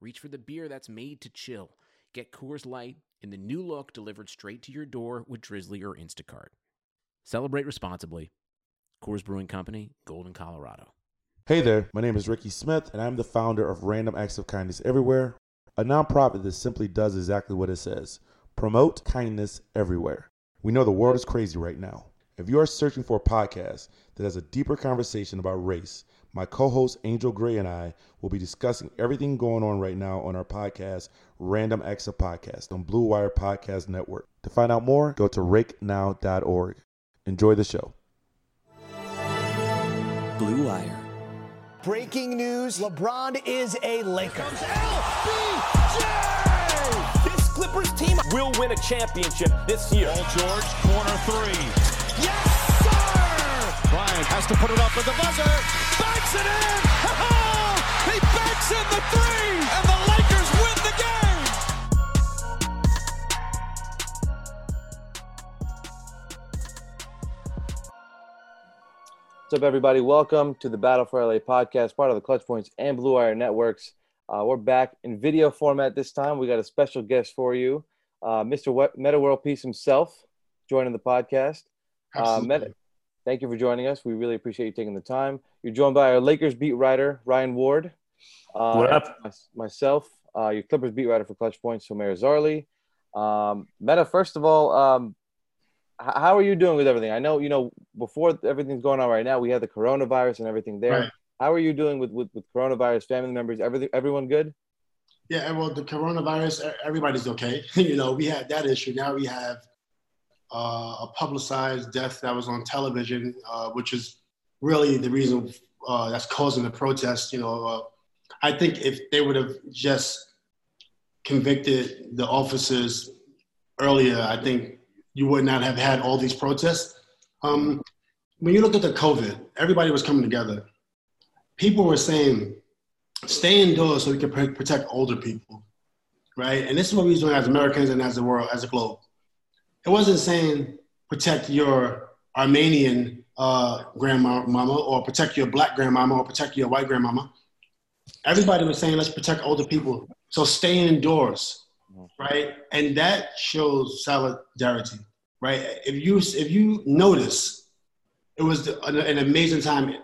reach for the beer that's made to chill. Get Coors Light in the new look delivered straight to your door with Drizly or Instacart. Celebrate responsibly. Coors Brewing Company, Golden, Colorado. Hey there, my name is Ricky Smith, and I'm the founder of Random Acts of Kindness Everywhere, a nonprofit that simply does exactly what it says promote kindness everywhere. We know the world is crazy right now. If you are searching for a podcast that has a deeper conversation about race, my co host Angel Gray and I will be discussing everything going on right now on our podcast, Random Acts of Podcast, on Blue Wire Podcast Network. To find out more, go to rakenow.org. Enjoy the show. Blue Wire. Breaking news LeBron is a Laker. This Clippers team will win a championship this year. Paul George, corner three. Yes, sir! Bryant has to put it up with the buzzer. Banks it in! He banks in the three! And the Lakers win the game! What's up, everybody? Welcome to the Battle for LA podcast, part of the Clutch Points and Blue Wire Networks. Uh, we're back in video format this time. We got a special guest for you, uh, Mr. We- Metta World Peace himself, joining the podcast. Uh, Metta, thank you for joining us. We really appreciate you taking the time. You're joined by our Lakers beat writer, Ryan Ward. Uh, What up? my- myself, uh, your Clippers beat writer for Clutch Points, Tomer Azarly. Um, Metta, first of all, um, h- how are you doing with everything? I know, you know, before everything's going on right now, we had the coronavirus and everything there. Right. How are you doing with, with, with coronavirus, family members, everything, everyone good? Yeah, well, the coronavirus, everybody's okay. you know, we had that issue. Now we have a publicized death that was on television, uh, which is really the reason uh, that's causing the protest. You know, uh, I think if they would have just convicted the officers earlier, I think you would not have had all these protests. Um, when you look at the COVID, everybody was coming together. People were saying, stay indoors so we can pr- protect older people, right? And this is what we're doing as Americans and as the world, as a globe. It wasn't saying protect your Armenian uh, grandmama or protect your black grandmama or protect your white grandmama. Everybody was saying let's protect older people, so stay indoors, right? And that shows solidarity, right? If you if you notice, it was the, an, an amazing time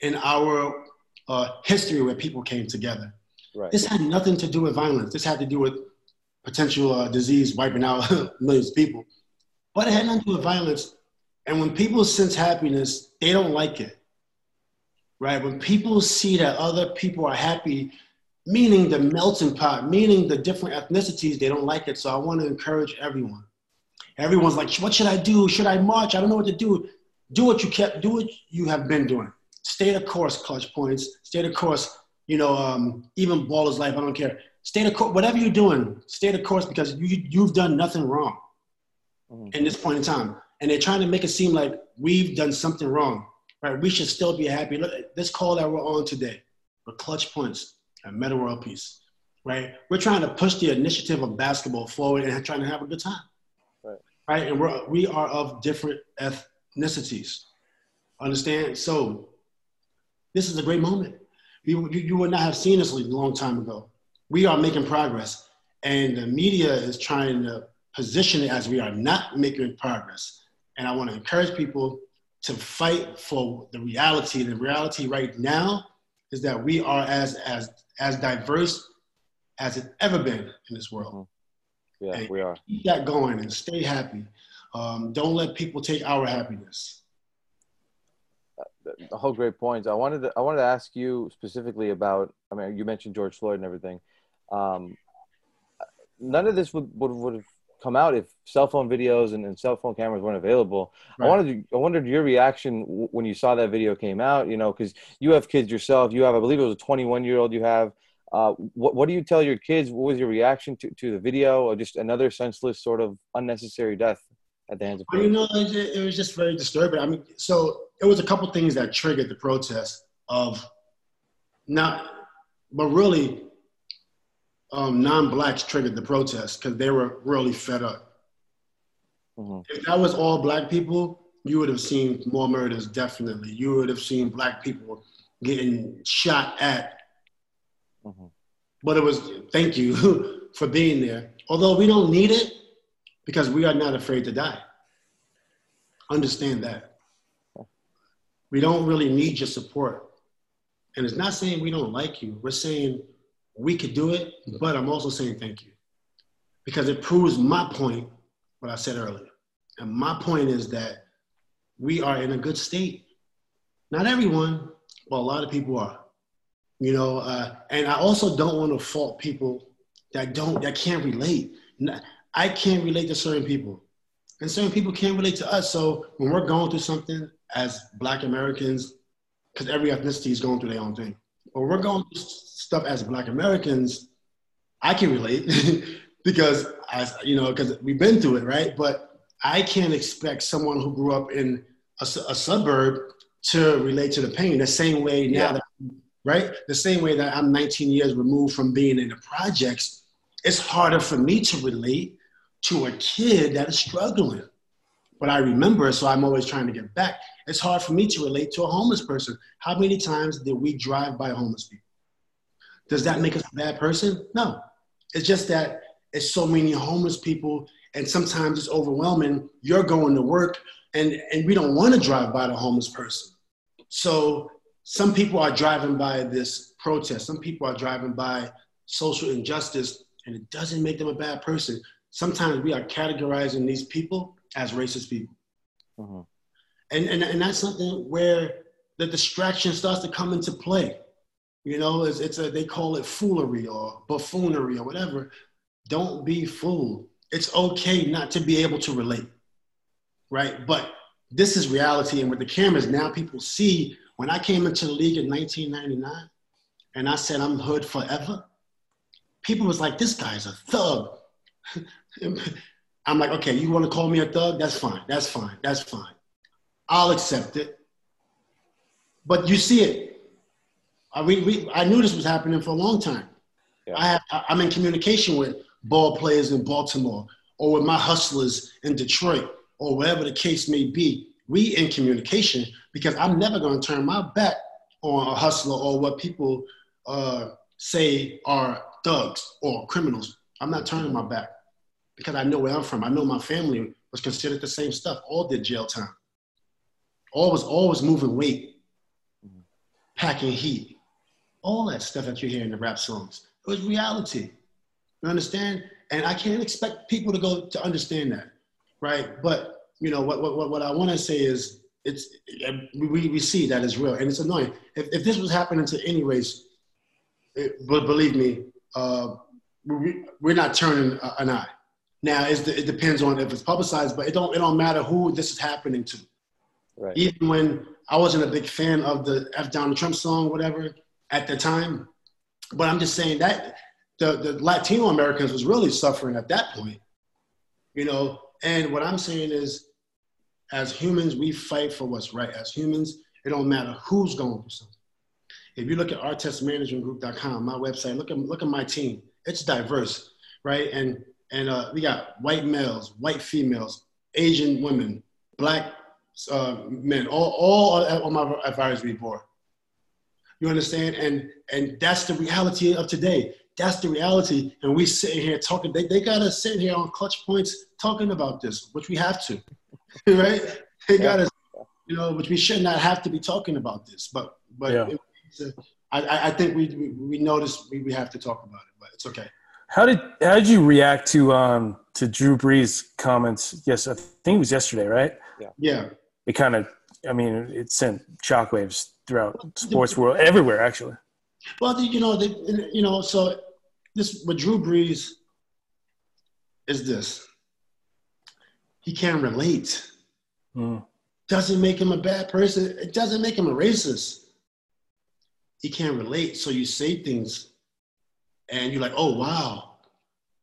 in our uh, history where people came together. Right. This had nothing to do with violence. This had to do with potential uh, disease wiping out millions of people. But it had nothing to do with violence. And when people sense happiness, they don't like it. Right? When people see that other people are happy, meaning the melting pot, meaning the different ethnicities, they don't like it. So I want to encourage everyone. Everyone's like, what should I do? Should I march? I don't know what to do. Do what you kept, do what you have been doing. Stay the course, clutch points. Stay the course, you know, um, even is life, I don't care. Stay the course, whatever you're doing, stay the course because you, you've done nothing wrong Mm-hmm. in this point in time. And they're trying to make it seem like we've done something wrong, right? We should still be happy. Look, this call that we're on today, for clutch points and Metta World Peace, right? We're trying to push the initiative of basketball forward and trying to have a good time, Right. right? And we're, we are of different ethnicities, understand? So this is a great moment. You, you, you would not have seen this a long time ago. We are making progress, and the media is trying to position it as we are not making progress. And I want to encourage people to fight for the reality. The reality right now is that we are as as as diverse as it ever been in this world. Yeah, Hey. we are. Keep that going and stay happy. Um, don't let people take our happiness. the whole great points. I wanted to I wanted to ask you specifically about. I mean, you mentioned George Floyd and everything. Um, none of this would, would would have come out if cell phone videos and, and cell phone cameras weren't available. I wanted to, I wondered your reaction w- when you saw that video came out. You know, because you have kids yourself. You have, I believe, it was a 21 year old you have. Uh, what what do you tell your kids? What was your reaction to, to the video, or just another senseless sort of unnecessary death at the hands of? Well, you know, it, it was just very disturbing. I mean, so it was a couple things that triggered the protest of not, but really, um, non-blacks triggered the protest because they were really fed up. Mhm. If that was all black people, you would have seen more murders. Definitely, you would have seen black people getting shot at. Mhm. But it was thank you for being there. Although we don't need it because we are not afraid to die. Understand that. We don't really need your support. And it's not saying we don't like you. We're saying we could do it, but I'm also saying thank you. Because it proves my point, what I said earlier. And my point is that we are in a good state. Not everyone, but a lot of people are. You know, uh, and I also don't want to fault people that don't, that can't relate. I can't relate to certain people and certain people can't relate to us. So when we're going through something as Black Americans, because every ethnicity is going through their own thing, but we're going through stuff as Black Americans, I can relate because as you know, because we've been through it, right? But I can't expect someone who grew up in a, a suburb to relate to the pain the same way now Yeah. that right? The same way that I'm 19 years removed from being in the projects, it's harder for me to relate to a kid that is struggling. But I remember, so I'm always trying to get back. It's hard for me to relate to a homeless person. How many times did we drive by homeless people? Does that make us a bad person? No. It's just that it's so many homeless people, and sometimes it's overwhelming. You're going to work, and, and we don't want to drive by the homeless person. So some people are driving by this protest. Some people are driving by social injustice, and it doesn't make them a bad person. Sometimes we are categorizing these people as racist people. Mhm. And, and, and that's something where the distraction starts to come into play. You know, it's, it's a, they call it foolery or buffoonery or whatever. Don't be fooled. It's okay not to be able to relate, right? But this is reality. And with the cameras, now people see when I came into the league in 1999 and I said I'm hood forever, people was like, this guy's a thug. I'm like, okay, you want to call me a thug? That's fine. That's fine. That's fine. I'll accept it. But you see it. I, we, we, I knew this was happening for a long time. Yeah. I have, I- I'm in communication with ball players in Baltimore or with my hustlers in Detroit or wherever the case may be. We in communication because I'm never going to turn my back on a hustler or what people uh, say are thugs or criminals. I'm not turning my back because I know where I'm from. I know my family was considered the same stuff. All did jail time. All was always moving weight, packing heat, all that stuff that you hear in the rap songs. It was reality. You understand? And I can't expect people to go to understand that, right? But you know what? What, what, I want to say is, it's we, we see that is real, and it's annoying. If, if this was happening to any race, it, but believe me, uh, we, we're not turning an eye. Now, it's, it depends on if it's publicized, but it don't it don't matter who this is happening to. Right. Even when I wasn't a big fan of the F Donald Trump song, whatever, at the time, but I'm just saying that the, the Latino Americans was really suffering at that point, you know. And what I'm saying is, as humans, we fight for what's right. As humans, it don't matter who's going through something. If you look at artestmanagementgroup.com, my website, look at look at my team. It's diverse, right? And and uh, we got white males, white females, Asian women, black uh, men, all all on my advisory board. You understand? And and that's the reality of today. That's the reality. And we sitting here talking. They, they got us sitting here on clutch points talking about this, which we have to, right? They got us, you know, which we should not have to be talking about this. But but Yeah. it- a- I, I I think we we, we notice we, we have to talk about it, but it's okay. How did how did you react to um to Drew Brees' comments? Yes, I think it was yesterday, right? Yeah. Yeah. It kind of, I mean, it sent shockwaves throughout sports world, everywhere actually. Well, the- you know, the, you know, so this with Drew Brees is this. He can't relate. Mm. Doesn't make him a bad person. It doesn't make him a racist. He can't relate, so you say things and you're like, oh wow.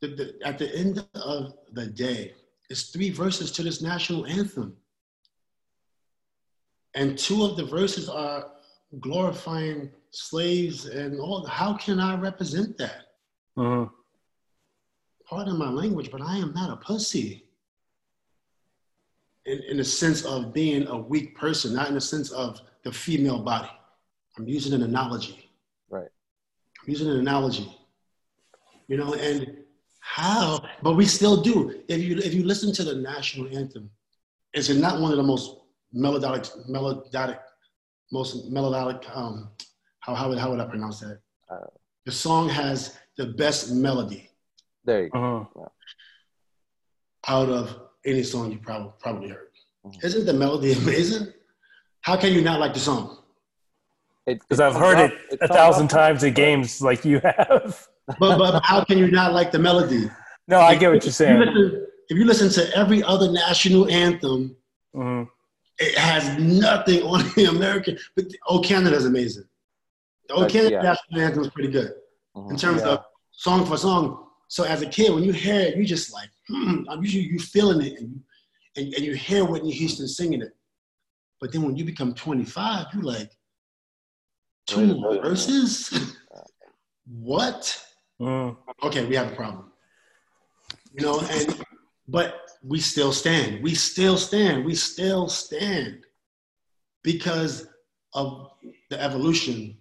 The, the, at the end of the day, it's three verses to this national anthem, and two of the verses are glorifying slaves and all. How can I represent that? Mhm. Pardon my language, but I am not a pussy. In, in the sense of being a weak person, not in the sense of the female body. I'm using an analogy. Right. I'm using an analogy. You know, and how, but we still do. If you if you listen to the national anthem, is it not one of the most melodic, melodic, most melodic? Um, how how would how would I pronounce that? Uh, the song has the best melody There you go. Mhm. out of any song you probably probably heard. Mhm. Isn't the melody amazing? How can you not like the song? Because I've heard up- it a thousand up- times at games like you have. But but how can you not like the melody? No, I get what you're If you saying. listen, if you listen to every other national anthem, Mhm. it has nothing on the American. But "Oh Canada" is amazing. "Oh But, Canada" yeah. national anthem is pretty good Mhm. in terms Yeah. of song for song. So as a kid, when you hear it, you just like, hmm, I'm usually you feeling it, and, and and you hear Whitney Houston singing it. But then when you become 25, you like two more verses. what? Mhm. okay, we have a problem. You know, and but we still stand. We still stand. We still stand because of the evolution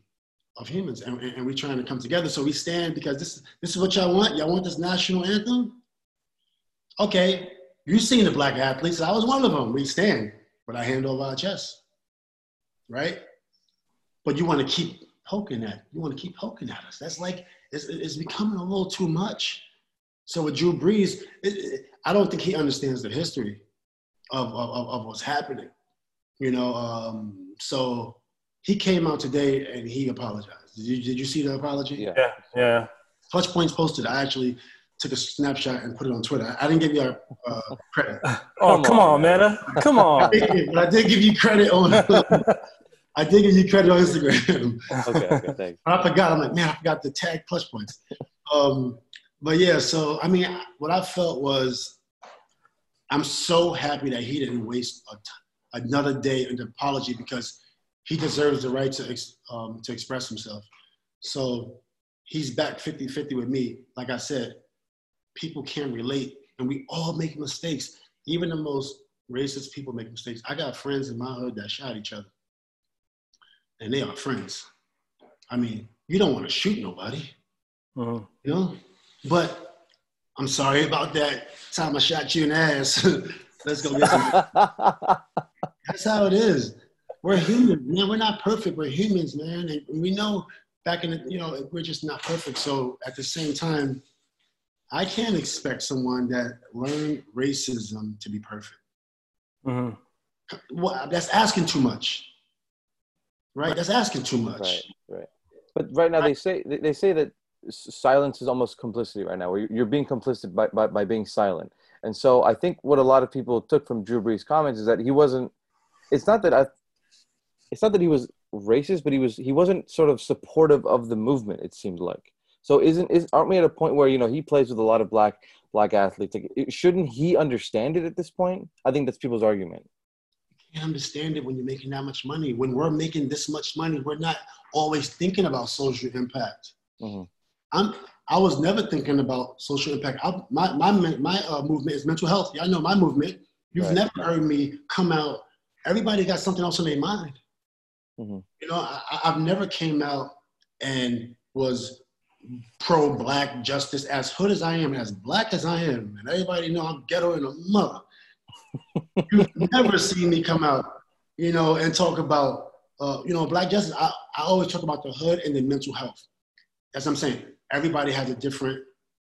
of humans, and, and, and we're trying to come together. So we stand because this this is what y'all want. Y'all want this national anthem? Okay, you've seen the black athletes. I was one of them. We stand with our hand over our chest, right? But you want to keep poking at. You want to keep poking at us. That's like it's, it's becoming a little too much. So with Drew Brees, it, it- I don't think he understands the history of, of, of- of what's happening. You know, um, so he came out today and he apologized. Did you, did you see the apology? Yeah. Yeah, yeah. Clutch Points posted. I actually took a snapshot and put it on Twitter. I, I didn't give you our uh, credit, Oh, Come come on, on, man. Come on. but I did give you credit on. I did give you credit on Instagram. Okay, okay, thanks. I forgot. I'm like, man, I forgot to tag Clutch Points. Um, but yeah, so I mean, what I felt was, I'm so happy that he didn't waste a t- another day in the apology because he deserves the right to ex- um, to express himself. So he's back 50-50 with me. Like I said, people can relate, and we all make mistakes. Even the most racist people make mistakes. I got friends in my hood that shot each other, and they are friends. I mean, you don't want to shoot nobody, Mhm. you know? But I'm sorry about that time I shot you in the ass. Let's go get some. That's how it is. We're human, man. We're not perfect. We're humans, man. And we know back in the, you know, we're just not perfect. So at the same time, I can't expect someone that learned racism to be perfect. Mhm. Well, that's asking too much. Right? That's asking too much. Right, right. But right now they say they say that silence is almost complicity right now. Where you're- you're being complicit by, by by being silent. And so I think what a lot of people took from Drew Brees' comments is that he wasn't. It's not that I. It's not that he was racist, but he was he wasn't sort of supportive of the movement. It seemed like. So isn't is aren't we at a point where you know he plays with a lot of black black athletes? Like, shouldn't he understand it at this point? I think that's people's argument. Can't understand it when you're making that much money. When we're making this much money, we're not always thinking about social impact. Mhm. I'm I was never thinking about social impact. I, my my my uh, movement is mental health. Y'all know my movement. You've Right. never heard me come out. Everybody got something else on their mind. Mhm. You know, I, I've never came out and was pro black justice as hood as I am, as black as I am, and everybody know I'm ghetto and a mother. You've never seen me come out, you know, and talk about, uh, you know, black justice. I, I always talk about the hood and the mental health. That's what I'm saying. Everybody has a different,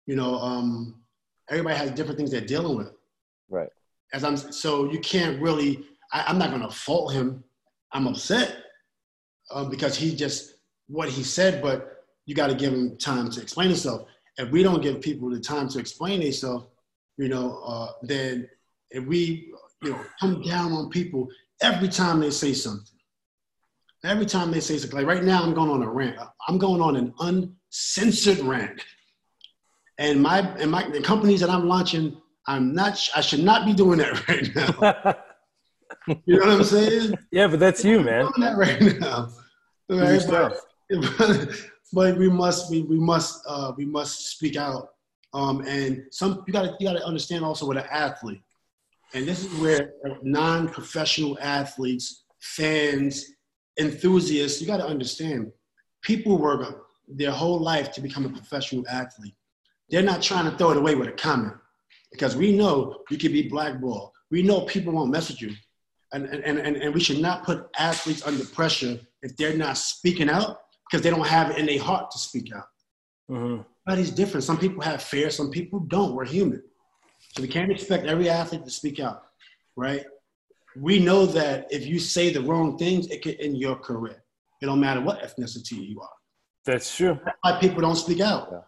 you know, um, everybody has different things they're dealing with. Right. As I'm, so you can't really. I, I'm not gonna fault him. I'm upset um, because he just what he said, but you got to give him time to explain himself. If we don't give people the time to explain themselves, you know, uh, then if we, you know, come down on people every time they say something, every time they say something, like right now, I'm going on a rant. I'm going on an uncensored rant. And my and my the companies that I'm launching, I'm not. I should not be doing that right now. you know what I'm saying? yeah, but that's you, man. That right now. Right? But, but we must we, we must uh, we must speak out. Um, and some you gotta you gotta understand also with an athlete, and this is where non-professional athletes, fans, enthusiasts, you gotta understand, people work their whole life to become a professional athlete. They're not trying to throw it away with a comment because we know you can be blackballed. We know people won't message you. And, and, and, and we should not put athletes under pressure if they're not speaking out because they don't have it in their heart to speak out. Mm-hmm. Everybody's different. Some people have fear, some people don't. We're human. So we can't expect every athlete to speak out, right? We know that if you say the wrong things, it could end your career. It don't matter what ethnicity you are. That's true. That's why people don't speak out.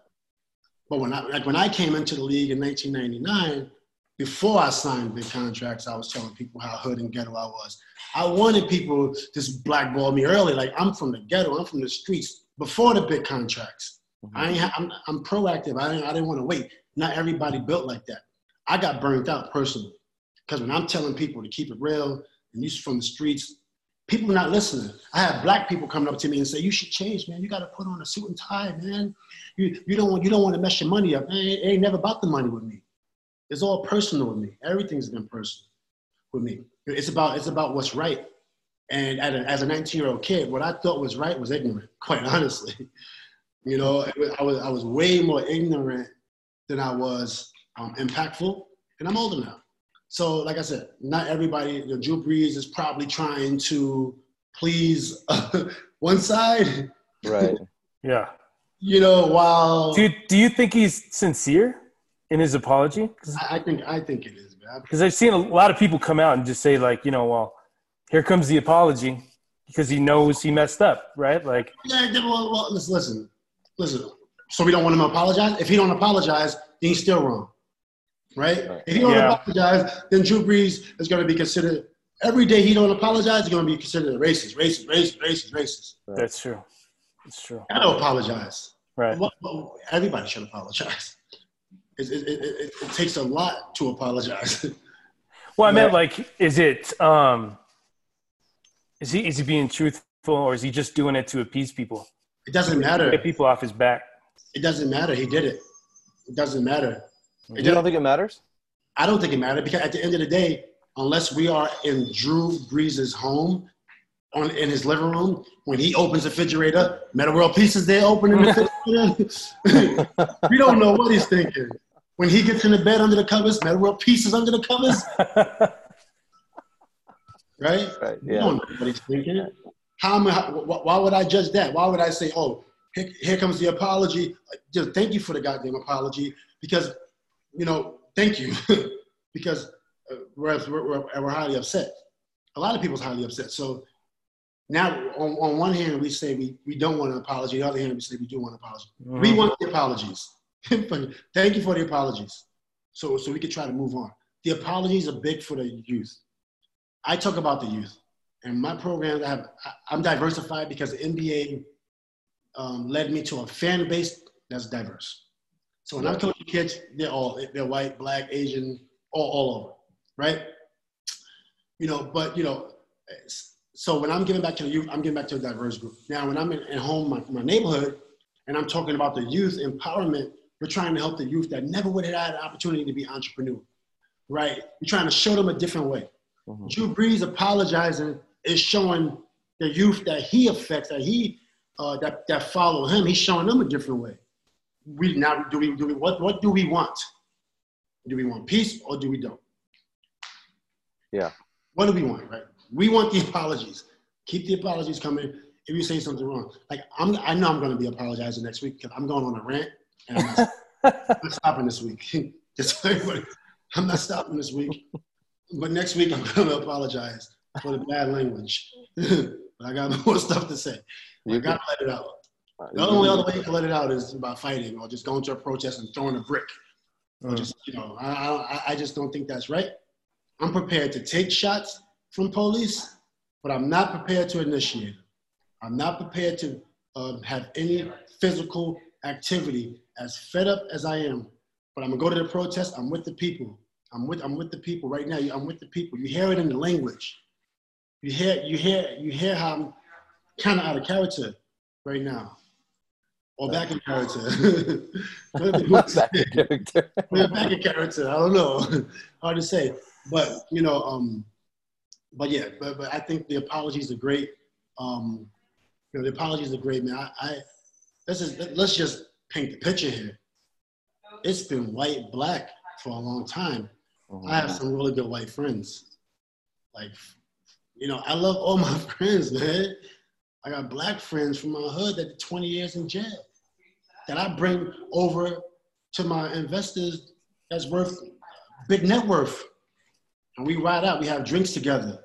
But when I like when I came into the league in 1999, before I signed big contracts, I was telling people how hood and ghetto I was. I wanted people to blackball me early. Like I'm from the ghetto, I'm from the streets. Before the big contracts, mm-hmm. I ain't, I'm, I'm proactive. I didn't, I didn't want to wait. Not everybody built like that. I got burnt out personally because when I'm telling people to keep it real and you from the streets, people are not listening. I have black people coming up to me and say, "You should change, man. You got to put on a suit and tie, man. You you don't want you don't want to mess your money up. Man, it ain't never about the money with me. It's all personal with me. Everything's been personal with me. It's about it's about what's right. And as a 19 year old kid, what I thought was right was ignorant. Quite honestly, you know, I was I was way more ignorant than I was um, impactful. And I'm older now. So, like I said, not everybody. You know, Drew Brees is probably trying to please one side. Right. yeah. You know, while do you, do you think he's sincere in his apology? I, I think I think it is, man. Because I've seen a lot of people come out and just say like, you know, well, here comes the apology because he knows he messed up, right? Like, yeah. Well, well listen, listen, listen. So we don't want him to apologize. If he don't apologize, then he's still wrong right? If he don't yeah. apologize, then Drew Brees is going to be considered every day he don't apologize, he's going to be considered a racist, racist, racist, racist, racist. Right. That's true. That's true. I don't apologize. Right. Everybody should apologize. It, it, it, it, takes a lot to apologize. well, I meant like, is it, um, is he, is he being truthful or is he just doing it to appease people? It doesn't matter. Get people off his back. It doesn't matter. He did it. It doesn't matter. You don't think it matters? I don't think it matters because at the end of the day, unless we are in Drew Brees' home, on in his living room, when he opens the refrigerator, Metta World Peace is there opening the refrigerator. we don't know what he's thinking. When he gets in the bed under the covers, Metta World Peace is under the covers. right? Right. Yeah. We don't know what he's thinking. How I, why would I judge that? Why would I say, oh, here, here comes the apology? Just thank you for the goddamn apology because you know, thank you, because uh, we're, we're, we're highly upset. A lot of people's highly upset. So now, on, on one hand, we say we, we don't want an apology. On the other hand, we say we do want an apology. Mm-hmm. We want the apologies. Thank you for the apologies. So, so we can try to move on. The apologies are big for the youth. I talk about the youth. And my program, I have, I'm diversified because the NBA um, led me to a fan base that's diverse. So when I'm coaching kids, they're all they're white, black, Asian, all, all over, right? You know, but you know, so when I'm giving back to the youth, I'm giving back to a diverse group. Now, when I'm in, at home, my, my neighborhood, and I'm talking about the youth empowerment, we're trying to help the youth that never would have had an opportunity to be entrepreneur, right? We're trying to show them a different way. Mm-hmm. Drew Brees apologizing is showing the youth that he affects, that he uh, that that follow him. He's showing them a different way we now do we do we what what do we want? Do we want peace or do we don't? Yeah. What do we want, right? We want the apologies. Keep the apologies coming. If you say something wrong, like I'm, I know I'm going to be apologizing next week because I'm going on a rant and I'm not, I'm not stopping this week. Just everybody, I'm not stopping this week. But next week I'm going to apologize for the bad language. But I got more stuff to say. I got to let it out. The only other way you can let it out is about fighting or just going to a protest and throwing a brick. Or mm. just, you know, I, I, I just don't think that's right. I'm prepared to take shots from police, but I'm not prepared to initiate them. I'm not prepared to uh, have any physical activity, as fed up as I am, but I'm gonna go to the protest. I'm with the people. I'm with I'm with the people right now. I'm with the people. You hear it in the language. You hear you hear you hear how I'm kind of out of character right now, or back in character. Back in character. We're back in character. I don't know. Hard to say. But you know, um, but yeah, but but I think the apologies are great. Um, you know, the apologies are great, man. I, I let's just let's just paint the picture here. It's been white black for a long time. I have some really good white friends. Like, you know, I love all my friends, man. I got black friends from my hood that did 20 years in jail that I bring over to my investors that's worth big net worth. And we ride out, we have drinks together.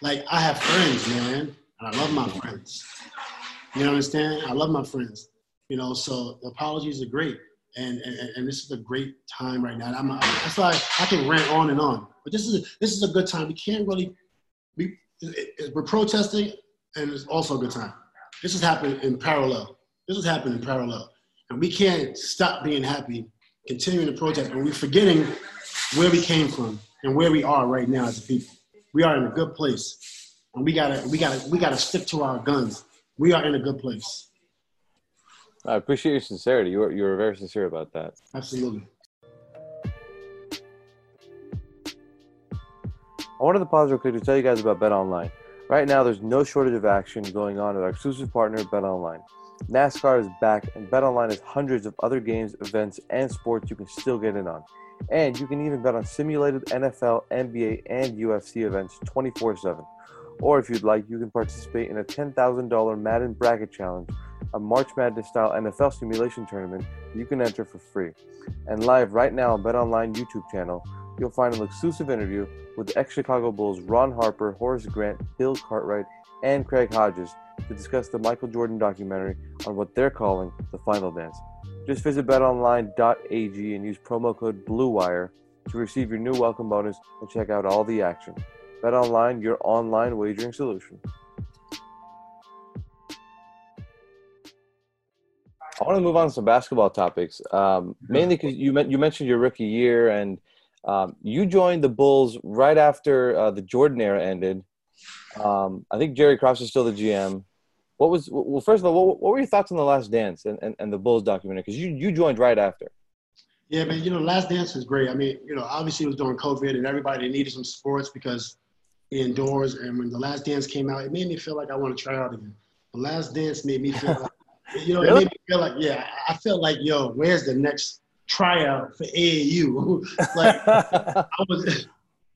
Like I have friends, man, and I love my friends. You understand? I love my friends. You know, so apologies are great. And, and, and this is a great time right now. I'm, that's why I can rant on and on. But this is this is a good time. We can't really we we're protesting, and it's also a good time. This is happening in parallel. This is happening in parallel, and we can't stop being happy, continuing to protest, and we're forgetting where we came from and where we are right now as a people. We are in a good place, and we gotta we gotta we gotta stick to our guns. We are in a good place. I appreciate your sincerity. You were, you were very sincere about that. Absolutely. I wanted to pause real quick to tell you guys about Bet Online. Right now, there's no shortage of action going on with our exclusive partner, Bet Online. NASCAR is back, and BetOnline has hundreds of other games, events, and sports you can still get in on. And you can even bet on simulated NFL, NBA, and UFC events 24 7. Or if you'd like, you can participate in a $10,000 Madden Bracket Challenge, a March Madness style NFL simulation tournament you can enter for free. And live right now on Bet Online YouTube channel, you'll find an exclusive interview with ex Chicago Bulls Ron Harper, Horace Grant, Bill Cartwright, and Craig Hodges to discuss the Michael Jordan documentary on what they're calling the Final Dance. Just visit betonline.ag and use promo code BLUEWIRE to receive your new welcome bonus and check out all the action. BetOnline, your online wagering solution. I want to move on to some basketball topics, um, mainly because you, you mentioned your rookie year and um, you joined the Bulls right after uh, the Jordan era ended. Um, I think Jerry Krause is still the GM. What was well? First of all, what, what were your thoughts on the Last Dance and, and, and the Bulls documentary? Because you you joined right after. Yeah, man. You know, Last Dance is great. I mean, you know, obviously it was during COVID, and everybody needed some sports because indoors. And when the Last Dance came out, it made me feel like I want to try out again. The Last Dance made me feel like, you know, it made me feel like, yeah, I felt like, yo, where's the next tryout for AAU? like, I was,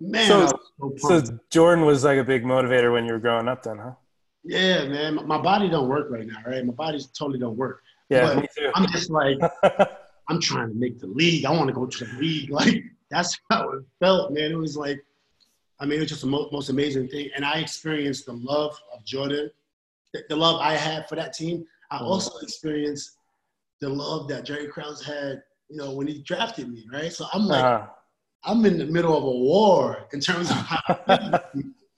man. So- so So. Jordan was like a big motivator when you were growing up, then, huh? yeah, man. My body don't work right now, right? My body totally don't work. Yeah, But me too. I'm just like, I'm trying to make the league. I want to go to the league. Like that's how it felt, man. It was like, I mean, it was just the mo- most amazing thing. And I experienced the love of Jordan, the, the love I had for that team. I also experienced the love that Jerry Krause had, you know, when he drafted me, right? So I'm like, Uh, I'm in the middle of a war in terms of how,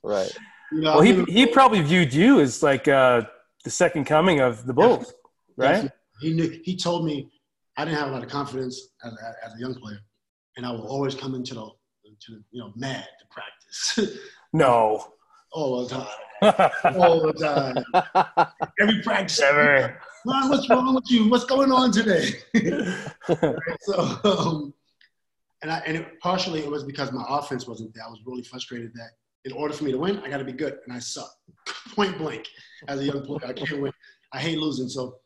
Right. you know. well, I'm he he probably viewed you as like uh, the second coming of the Bulls, right? He knew. He told me I didn't have a lot of confidence as a, as a young player, and I will always come into the, to the you know mad to practice No. all the time, all the time. Every practice. Never. Ron, what's wrong with you? What's going on today? so, um, and I, and it, partially it was because my offense wasn't there. I was really frustrated that in order for me to win, I got to be good, and I suck. Point blank, as a young player, I can't win. I hate losing. So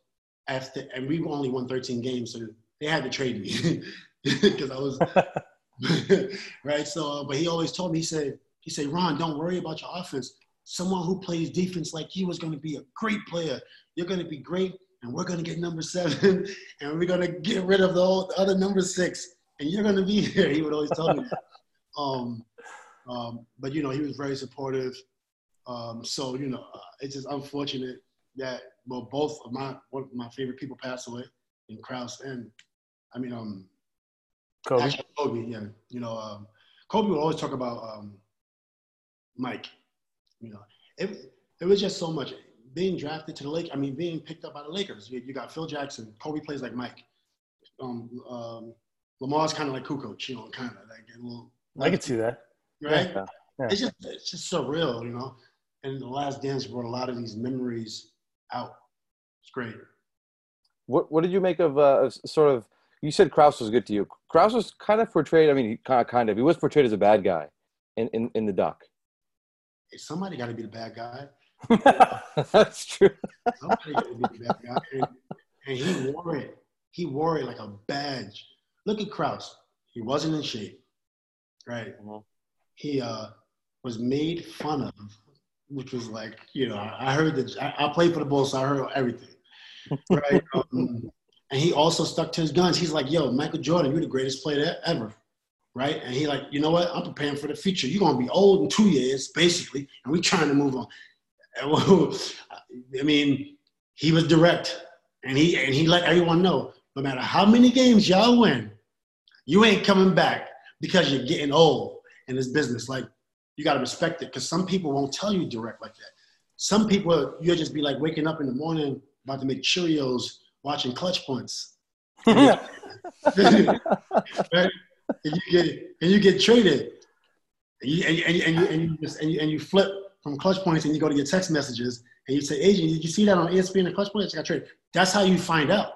after, and we only won 13 games, so they had to trade me because I was right. So, uh, but he always told me, he said, he said, Ron, don't worry about your offense. Someone who plays defense like you is going to be a great player. You're going to be great, and we're going to get number seven, and we're going to get rid of the, old, the other number six, and you're going to be here. He would always tell me that. Um, um, but you know, he was very supportive. Um, so you know, uh, it's just unfortunate that well, both of my one of my favorite people passed away, in Krause and I mean, um, Kobe. Actually, Kobe, yeah. You know, um, Kobe would always talk about um, Mike. You know, it, it was just so much. being drafted to the Lake, I mean, being picked up by the Lakers. You, you got Phil Jackson. Kobe plays like Mike. Um, um, Lamar's kind of like Kukoc, you know, kind of like a little. I could see that. Right? Yeah. Yeah. It's just it's just surreal, you know. And the Last Dance brought a lot of these memories out. It's great. What What did you make of uh, sort of? You said Krause was good to you. Krause was kind of portrayed. I mean, he kind of, kind of. He was portrayed as a bad guy in in, in the doc. Hey, somebody got to be the bad guy. That's true. Somebody got to be the bad guy. And, and he wore it. He wore it like a badge. Look at Krause. He wasn't in shape, right? Mhm. He uh, was made fun of, which was like, you know, I heard that I, I played for the Bulls, so I heard everything, right? um, and he also stuck to his guns. He's like, "Yo, Michael Jordan, you're the greatest player ever." Right? And he like, you know what? I'm preparing for the future. You're gonna be old in two years, basically, and we're trying to move on. Well, I mean, he was direct, and he and he let everyone know, no matter how many games y'all win, you ain't coming back because you're getting old in this business. Like, you gotta respect it, because some people won't tell you direct like that. Some people, you'll just be like waking up in the morning about to make Cheerios, watching clutch points. right? And you get and you get traded, and you and you, and you, and you, and you, just, and you, and you flip from clutch points, and you go to your text messages, and you say, "Agent, did you see that on ESPN? The clutch points I got traded." That's how you find out.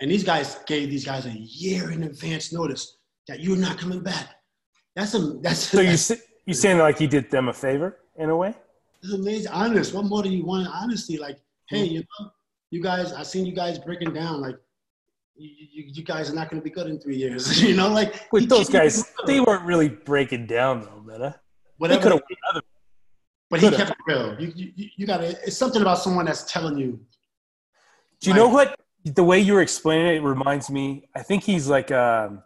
And these guys gave these guys a year in advance notice that you're not coming back. That's a that's So you you saying like he did them a favor in a way? that's amazing. Honest. What more do you want? Honesty. Like, hey, you know, you guys. I seen you guys breaking down. Like, you, you, you guys are not going to be good in three years. you know, like With those guys, they weren't really breaking down though, man. They whatever. could have won other. but he kept it real. You, you, you- got to. It's something about someone that's telling you. Do you know what? The way you were explaining it, it reminds me. I think he's like um,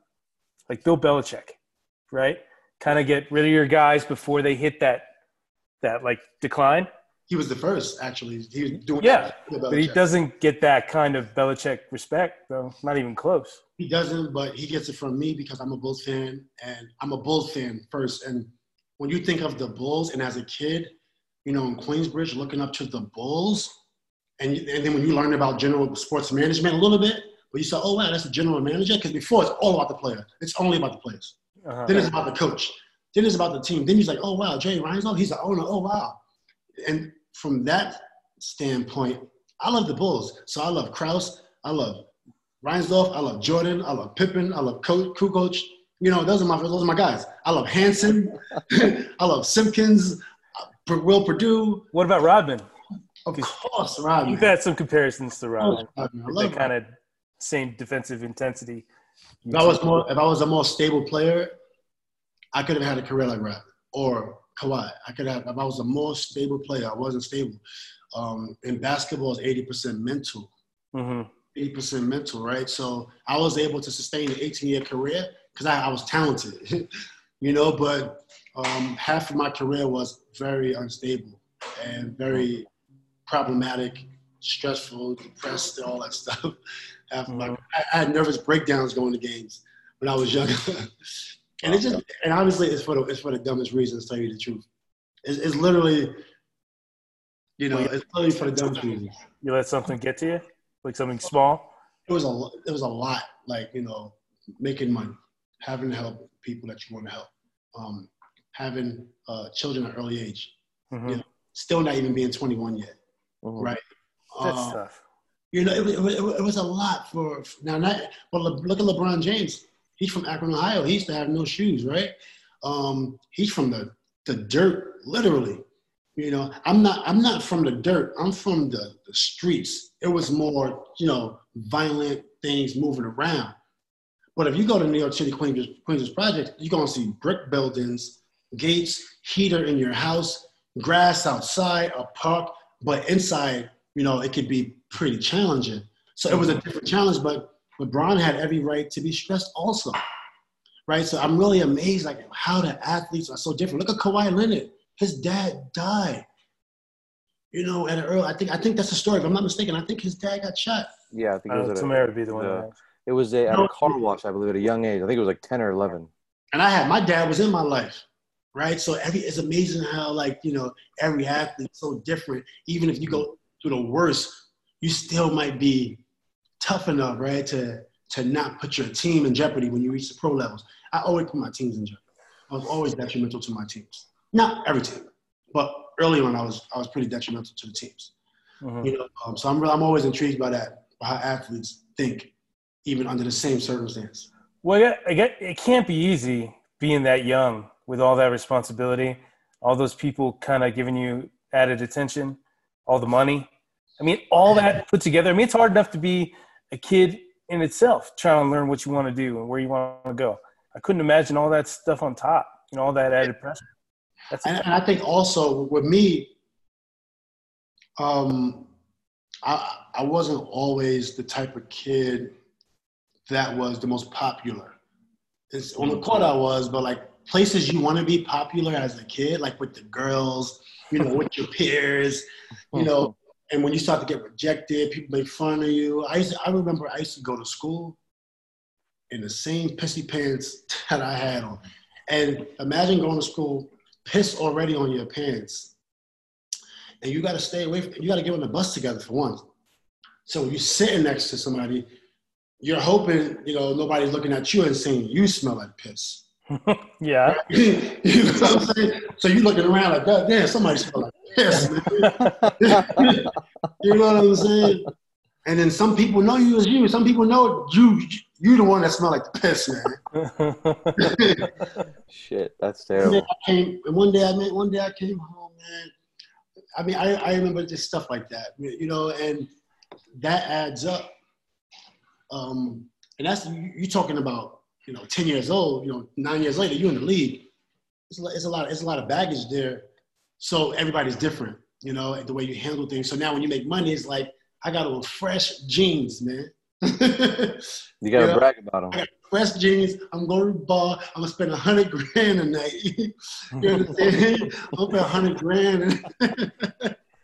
like Bill Belichick, right? Kind of get rid of your guys before they hit that that like decline. He was the first, actually. He was doing. Yeah. But he doesn't get that kind of Belichick respect, though. Not even close. He doesn't, but he gets it from me because I'm a Bulls fan, and I'm a Bulls fan first. And when you think of the Bulls, and as a kid, you know, in Queensbridge, looking up to the Bulls, and you, and then when you learn about general sports management a little bit, but you say, oh wow, that's a general manager, because before it's all about the player. It's only about the players. Uh-huh. Then it's about the coach. Then it's about the team. Then he's like, oh wow, Jay Reinsdorf, he's the owner. Oh wow. And from that standpoint, I love the Bulls. So I love Krause. I love Reinsdorf. I love Jordan. I love Pippen. I love Coach, Kukoc. You know, those are my those are my guys. I love Hanson. I love Simpkins. Will Perdue. What about Rodman? Of course, Rodman. You've had some comparisons to I Rodman. love Rodman. I With kind of same defensive intensity. If I was more, if I was a more stable player, I could have had a career like Rap or Kawhi. I could have. If I was a more stable player, I wasn't stable. Um, in basketball, is eighty percent mental. hmm Eighty percent mental, right? So I was able to sustain an eighteen-year career because I, I was talented, you know. But um, half of my career was very unstable and very problematic, stressful, depressed, all that stuff. Half my, I, I had nervous breakdowns going to games when I was younger, and it just and obviously it's for the it's for the dumbest reasons. To tell you the truth, it's, it's literally, you know, it's literally for the dumbest reasons. You let something get to you, like something small. It was a it was a lot, like you know, making money, having to help people that you want to help, um, having uh, children at an early age, Mhm. Yeah. still not even being 21 yet, Mhm. right? That's Um, tough. You know, it, was- it, it was a lot for now. Not well. Le- Look at LeBron James. He's from Akron, Ohio. He used to have no shoes, right? Um, he's from the the dirt, literally. You know, I'm not. I'm not from the dirt. I'm from the, the streets. It was more, you know, violent things moving around. But if you go to New York City, Queens, Queens Project, you're gonna see brick buildings, gates, heater in your house, grass outside, a park. But inside, you know, it could be pretty challenging. So it was a different challenge, but LeBron had every right to be stressed also. Right? So I'm really amazed like how the athletes are so different. Look at Kawhi Leonard. His dad died. You know, at an early, I think I think that's the story. If I'm not mistaken, I think his dad got shot. Yeah, I think it Uh, was, at a, Tamara would be the one. the- it was a, at a car wash, I believe, at a young age. I think it was like 10 or 11. And I had my dad was in my life. Right? So every it's amazing how like you know every athlete's so different. Even if you go through the worst, you still might be tough enough, right, to to not put your team in jeopardy when you reach the pro levels. I always put my teams in jeopardy. I was always detrimental to my teams. Not every team, but early on, I was I was pretty detrimental to the teams. Mhm. You know, um, so I'm I'm always intrigued by that, by how athletes think, even under the same circumstance. Well, yeah, I get it can't be easy being that young with all that responsibility, all those people kind of giving you added attention, all the money. I mean, all that put together. I mean, it's hard enough to be a kid in itself, trying to learn what you want to do and where you want to go. I couldn't imagine all that stuff on top, you know, all that added pressure. That's And, and I think also with me, um, I I wasn't always the type of kid that was the most popular. It's, on the court I was, but like places you want to be popular as a kid, like with the girls, you know, with your peers, you know, and when you start to get rejected, people make fun of you. I used to, I remember I used to go to school in the same pissy pants that I had on. And imagine going to school piss already on your pants. And you got to stay away from, you got to get on the bus together for one. So you're sitting next to somebody, you're hoping, you know, nobody's looking at you and saying, you smell like piss. yeah. you know what I'm saying? So you're looking around like, God damn, somebody smell like piss, man. you know what I'm saying? And then some people know you as you. Some people know you. You the one that smell like the piss, man. Shit, that's One day terrible. I came, one day I one day I came home, man. I mean, I, I remember just stuff like that, you know, and that adds up. Um, and that's you you talking about, you know, ten years old, you know, nine years later, you're in the league. It's a, lot- it's a lot, it's a lot of baggage there. So everybody's different, you know, the way you handle things. So now when you make money, it's like I got on fresh jeans, man. You gotta Yeah. brag about I them. got fresh jeans. I'm going to the bar. I'm gonna spend a hundred grand a night. you understand? I'm gonna spend a hundred grand.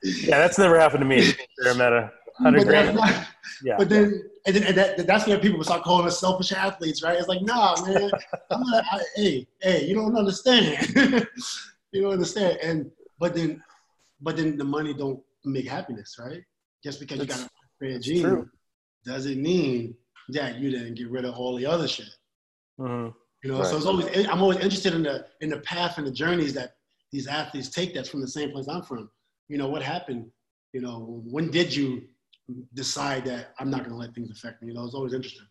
yeah, that's never happened to me. Parameta. 100 but, that's grand. not, Yeah. but then, and then and that, that's when people start calling us selfish athletes, right? It's like, nah, man. I'm not, I, hey, hey, you don't understand. you don't understand. And but then, but then the money don't make happiness, right? Just because you got a pair of jeans doesn't mean that you didn't get rid of all the other shit. Mhm. You know, Right. so it's always I'm always interested in the in the path and the journeys that these athletes take. That's from the same place I'm from. You know, what happened? You know, when did you decide that I'm not going to let things affect me? You know, it's always interesting.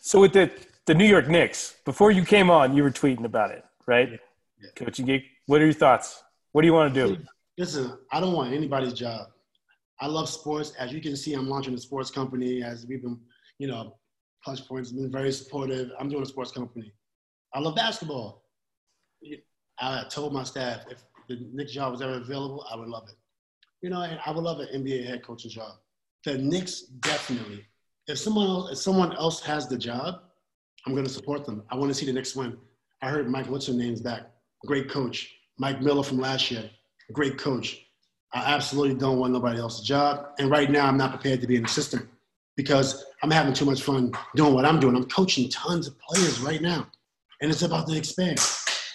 So with the the New York Knicks, before you came on, you were tweeting about it, right? Yeah. Coaching gig. What are your thoughts? What do you want to do? Listen, I don't want anybody's job. I love sports. As you can see, I'm launching a sports company. As we've been, you know, Clutch Points has been very supportive. I'm doing a sports company. I love basketball. I told my staff if the Knicks job was ever available, I would love it. You know, and I would love an NBA head coaching job. The Knicks definitely. If someone else, if someone else has the job, I'm going to support them. I want to see the Knicks win. I heard Mike, what's her name's back? Great coach. Mike Miller from last year, great coach. I absolutely don't want nobody else's job. And right now, I'm not prepared to be an assistant because I'm having too much fun doing what I'm doing. I'm coaching tons of players right now, and it's about to expand.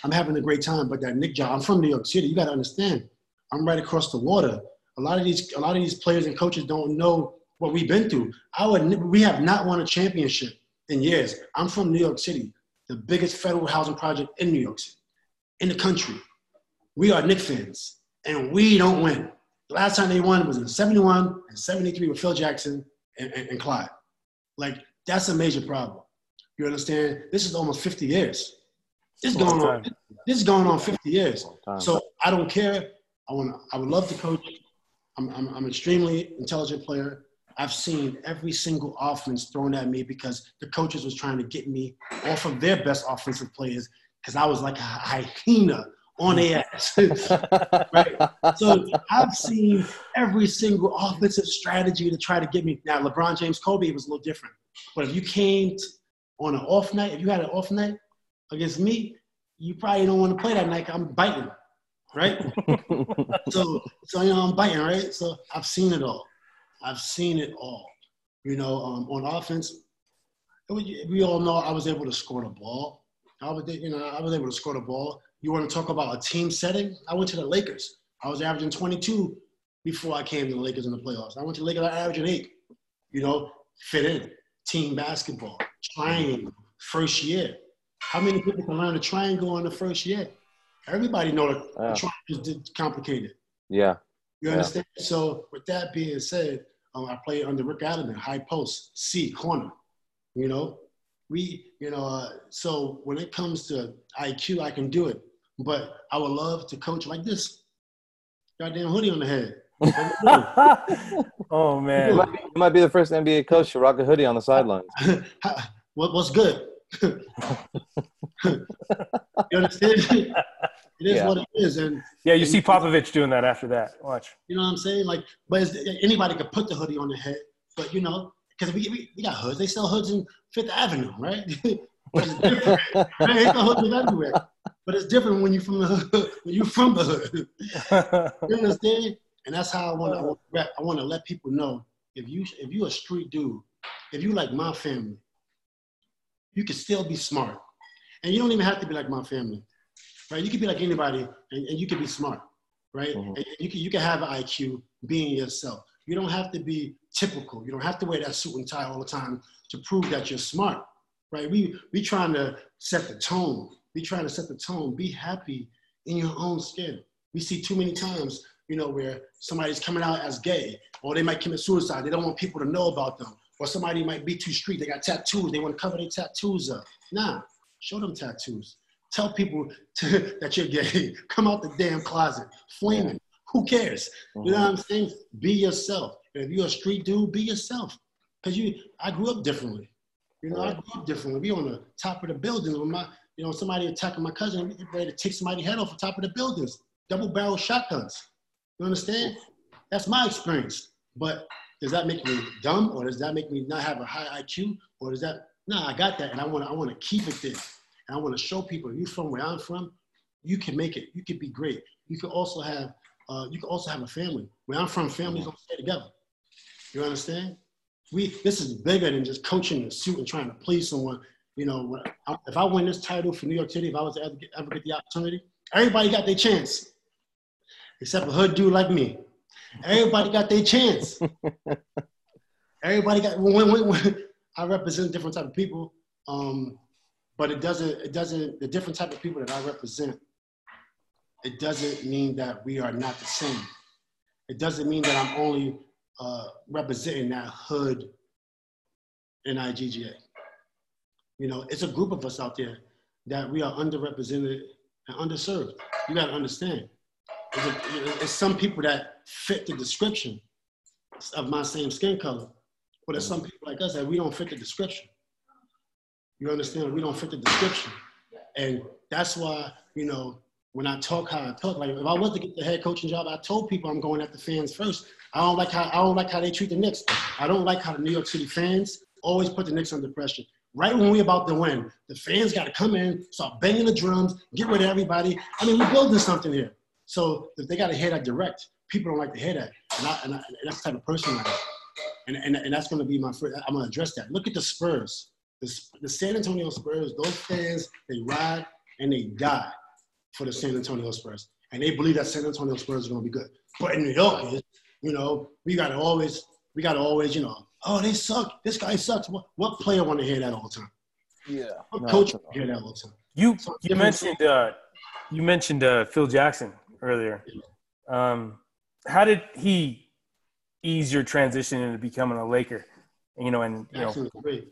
I'm having a great time. But that Nick job, I'm from New York City. You got to understand, I'm right across the water. A lot of these, a lot of these players and coaches don't know what we've been through. Our, we have not won a championship in years. I'm from New York City, the biggest federal housing project in New York City, in the country. We are Nick fans, and we don't win. The last time they won was in 71 and 73 with Phil Jackson and, and, and Clyde. Like, that's a major problem. You understand? This is almost 50 years. This is going on. This is going on 50 years. So I don't care. I want. I would love to coach. I'm, I'm, I'm an extremely intelligent player. I've seen every single offense thrown at me because the coaches was trying to get me off of their best offensive players because I was like a hyena on their ass. right? So I've seen every single offensive strategy to try to get me. Now, LeBron James, Kobe was a little different. But if you came on an off night, if you had an off night against me, you probably don't want to play that night. I'm biting, right? so, so you know, I'm biting, right? So I've seen it all. I've seen it all. You know, um, on offense, we all know I was able to score the ball. I was, you know, I was able to score the ball. You want to talk about a team setting? I went to the Lakers. I was averaging 22 before I came to the Lakers in the playoffs. I went to the Lakers, I averaging eight. You know, fit in, team basketball, triangle, first year. How many people can learn a triangle in the first year? Everybody know that Yeah. the is complicated. Yeah. You Yeah. understand? So with that being said, um, I played under Rick Adelman, high post, C corner. You know, we, you know, uh, so when it comes to IQ, I can do it. But I would love to coach like this. Goddamn hoodie on the head. oh You man. might, be, you might be the first NBA coach to rock a hoodie on the sidelines. what, what's good? You understand? it is Yeah. what it is, and Yeah, you see Popovich doing that after that. Watch. You know what I'm saying? Like, but anybody could put the hoodie on the head, but you know, because we, we, we got hoods. They sell hoods in Fifth Avenue, right? but it's different. right? They got hoods everywhere. But it's different when you're from the hood, when you're from the hood. You understand? And that's how I want to. I want to let people know if you if you a street dude, if you like my family, you can still be smart, and you don't even have to be like my family, right? You can be like anybody, and, and you can be smart, right? Mhm. And you can you can have an IQ being yourself. You don't have to be typical. You don't have to wear that suit and tie all the time to prove that you're smart, right? We we trying to set the tone. We trying to set the tone. Be happy in your own skin. We see too many times, you know, where somebody's coming out as gay, or they might commit suicide. They don't want people to know about them, or somebody might be too street. They got tattoos. They want to cover their tattoos up. Nah, show them tattoos. Tell people to, that you're gay. Come out the damn closet, flaming. Who cares? You know mm-hmm. what I'm saying? Be yourself. If you're a street dude, be yourself. Cause you, I grew up differently. You know, I grew up differently. We on the top of the buildings with my, you know, somebody attacking my cousin, we ready to take somebody's head off the top of the buildings. Double barrel shotguns. You understand? That's my experience. But does that make me dumb, or does that make me not have a high IQ, or does that? Nah, I got that, and I want to, I want to keep it there, and I want to show people. You from where I'm from, you can make it. You can be great. You can also have, uh, you can also have a family. Where I'm from, families don't stay together. You understand? We this is bigger than just coaching a suit and trying to please someone. You know, if I win this title for New York City, if I was to ever get, ever get the opportunity, everybody got their chance, except a hood dude like me. Everybody got their chance. Everybody got when, when, when I represent different type of people, um, but it doesn't it doesn't the different type of people that I represent. It doesn't mean that we are not the same. It doesn't mean that I'm only uh, representing that hood in IGGA. You know, it's a group of us out there that we are underrepresented and underserved. You got to understand. It's, a, it's some people that fit the description of my same skin color, but there's some people like us that we don't fit the description. You understand? We don't fit the description, and that's why you know when I talk how I talk. Like if I was to get the head coaching job, I told people I'm going at the fans first. I don't like how I don't like how they treat the Knicks. I don't like how the New York City fans always put the Knicks under pressure. Right when we're about to win, the fans got to come in, start banging the drums, get rid of everybody. I mean, we're building something here. So if they got to hear that direct, people don't like to hear that, and, I, and, I, and that's the type of person I am. And, and, and that's going to be my first. I'm going to address that. Look at the Spurs, the, the San Antonio Spurs. Those fans, they ride and they die for the San Antonio Spurs, and they believe that San Antonio Spurs are going to be good. But in New York, you know, we got to always, we got to always, you know, oh, they suck. This guy sucks. What, what player want to hear that all the time? Yeah. What No, coach no. want to hear that all the time? You So you different- mentioned uh, you mentioned uh, Phil Jackson earlier. Um, how did he ease your transition into becoming a Laker? You know, and you know, great.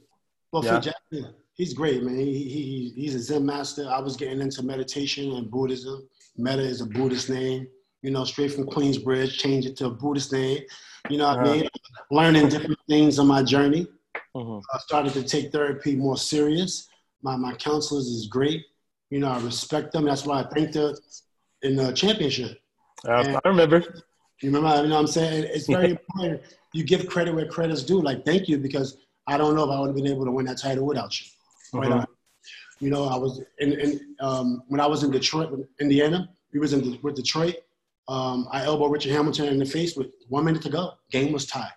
Well, Yeah. Jackson, he's great, man. He, he, he's a Zen master. I was getting into meditation and Buddhism. Metta is a Buddhist name. You know, straight from Queensbridge, change it to a Buddhist name. You know what I Uh-huh. mean? Learning different things on my journey. Mhm. I started to take therapy more serious. My, my counselors is great. You know, I respect them. That's why I thanked her in the championship. uh, I remember. You remember, you know what I'm saying? It's very important. You give credit where credit's due. Like, thank you, because I don't know if I would have been able to win that title without you. Right Mhm. on. You know, I was in, in um, when I was in Detroit, Indiana. We was in with Detroit. Um, I elbowed Richard Hamilton in the face with one minute to go. Game was tied.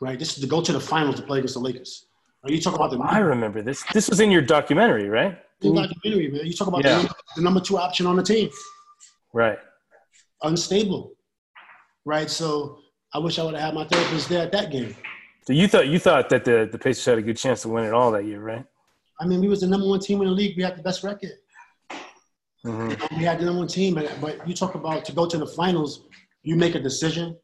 Right. This is to go to the finals to play against the Lakers. Are you talking about the? I remember this. This was in your documentary, right? Full documentary, man. You talk about Yeah. the, number, the number two option on the team, Right. unstable, right? So I wish I would have had my therapist there at that game. So you thought you thought that the the Pacers had a good chance to win it all that year, right? I mean, we was the number one team in the league. We had the best record. Mm-hmm. We had the number one team, but, but you talk about to go to the finals, you make a decision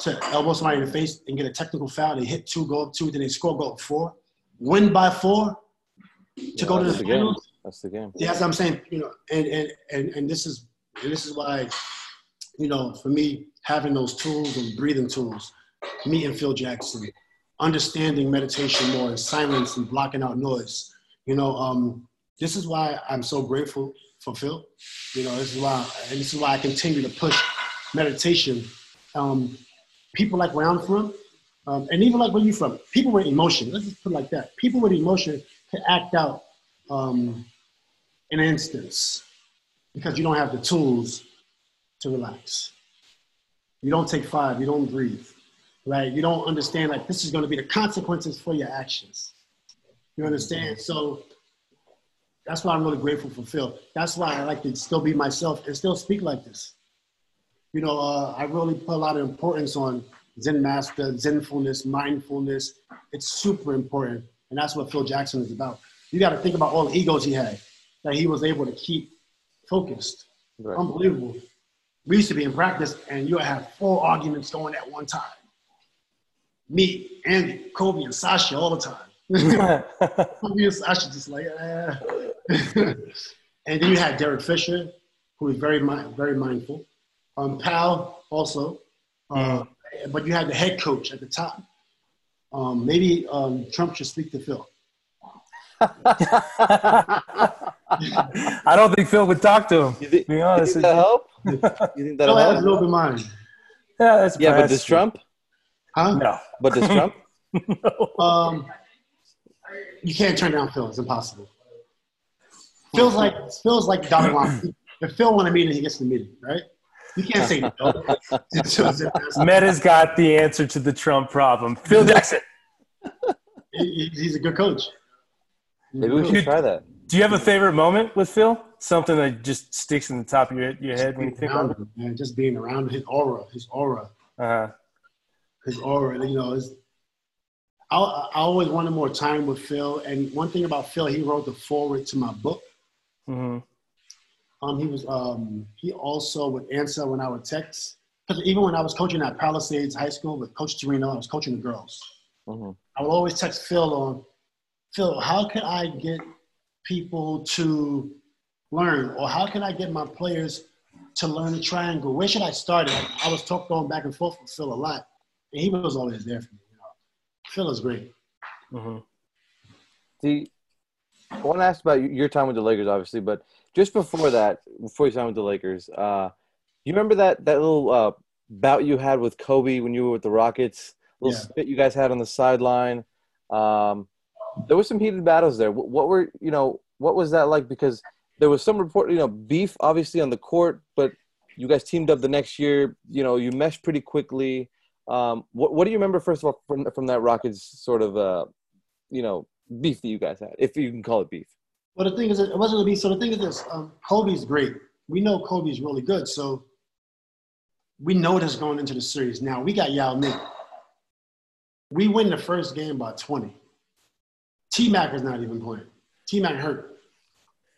to elbow somebody in the face and get a technical foul. They hit two, go up two, then they score, go up four, win by four to go to the, That's the game. finals. That's the game. Yeah, that's what I'm saying. You know, and and and, and this is and this is why, you know, for me having those tools and breathing tools, meeting Phil Jackson, understanding meditation more and silence and blocking out noise. You know, um, this is why I'm so grateful for Phil. You know, this is why and this is why I continue to push meditation. Um, people like where I'm from, um, and even like where you from, people with emotion. Let's just put it like that. People with emotion can act out um, in an instance because you don't have the tools to relax. You don't take five. You don't breathe, right? You don't understand like this is going to be the consequences for your actions. You understand? So that's why I'm really grateful for Phil. That's why I like to still be myself and still speak like this. You know, uh, I really put a lot of importance on Zen master, Zenfulness, mindfulness. It's super important, and that's what Phil Jackson is about. You got to think about all the egos he had that he was able to keep focused. Right. Unbelievable. We used to be in practice, and you would have four arguments going at one time. Me, Andy, Kobe, and Sasha all the time. Kobe and Sasha just like, eh. and then you had Derek Fisher, who was very very mindful. Um, Pau also, uh, but you had the head coach at the top. Um, maybe um, Trump should speak to Phil. I don't think Phil would talk to him. You think, to be you honest, think that help? You think that'll has help? an open mind, yeah, that's Yeah, but perhaps does. Trump? huh? No. But does Trump? Um, you can't turn down Phil. It's impossible. Phil's like Phil's like Donald Trump. If Phil want a meeting, he gets the meeting, right? You can't say no. Metta's got the answer to the Trump problem. Phil Jackson. He- He's a good coach. Maybe we should try that. Do you have a favorite moment with Phil? Something that just sticks in the top of your, your head when you think about him, man, just being around his aura, his aura, Uh, his aura. You know, is I, I always wanted more time with Phil. And one thing about Phil, he wrote the forward to my book. mhm. Um, he was um, he also would answer when I would text. Because even when I was coaching at Palisades High School with Coach Torino, I was coaching the girls. Mhm. I would always text Phil on, Phil, how can I get people to learn, or how can I get my players to learn the triangle? Where should I start? It? I was talking going back and forth with Phil a lot, and he was always there for me. You know, Phil is great. Mhm. See, I want to ask about your time with the Lakers, obviously, but just before that, before you signed with the Lakers, uh, you remember that that little uh, bout you had with Kobe when you were with the Rockets? Little Yeah. spit you guys had on the sideline. Um, there was some heated battles there. What, what were you know? What was that like? Because there was some report, you know, beef obviously on the court, but you guys teamed up the next year. You know, you meshed pretty quickly. Um, what What do you remember first of all from from that Rockets sort of uh, you know beef that you guys had, if you can call it beef? Well, the thing is, it wasn't to beef. So the thing is this: um, Kobe's great. We know Kobe's really good, so we know this going into the series. Now we got Yao Ming. We win the first game by 20. T Mac is not even playing. T Mac hurt.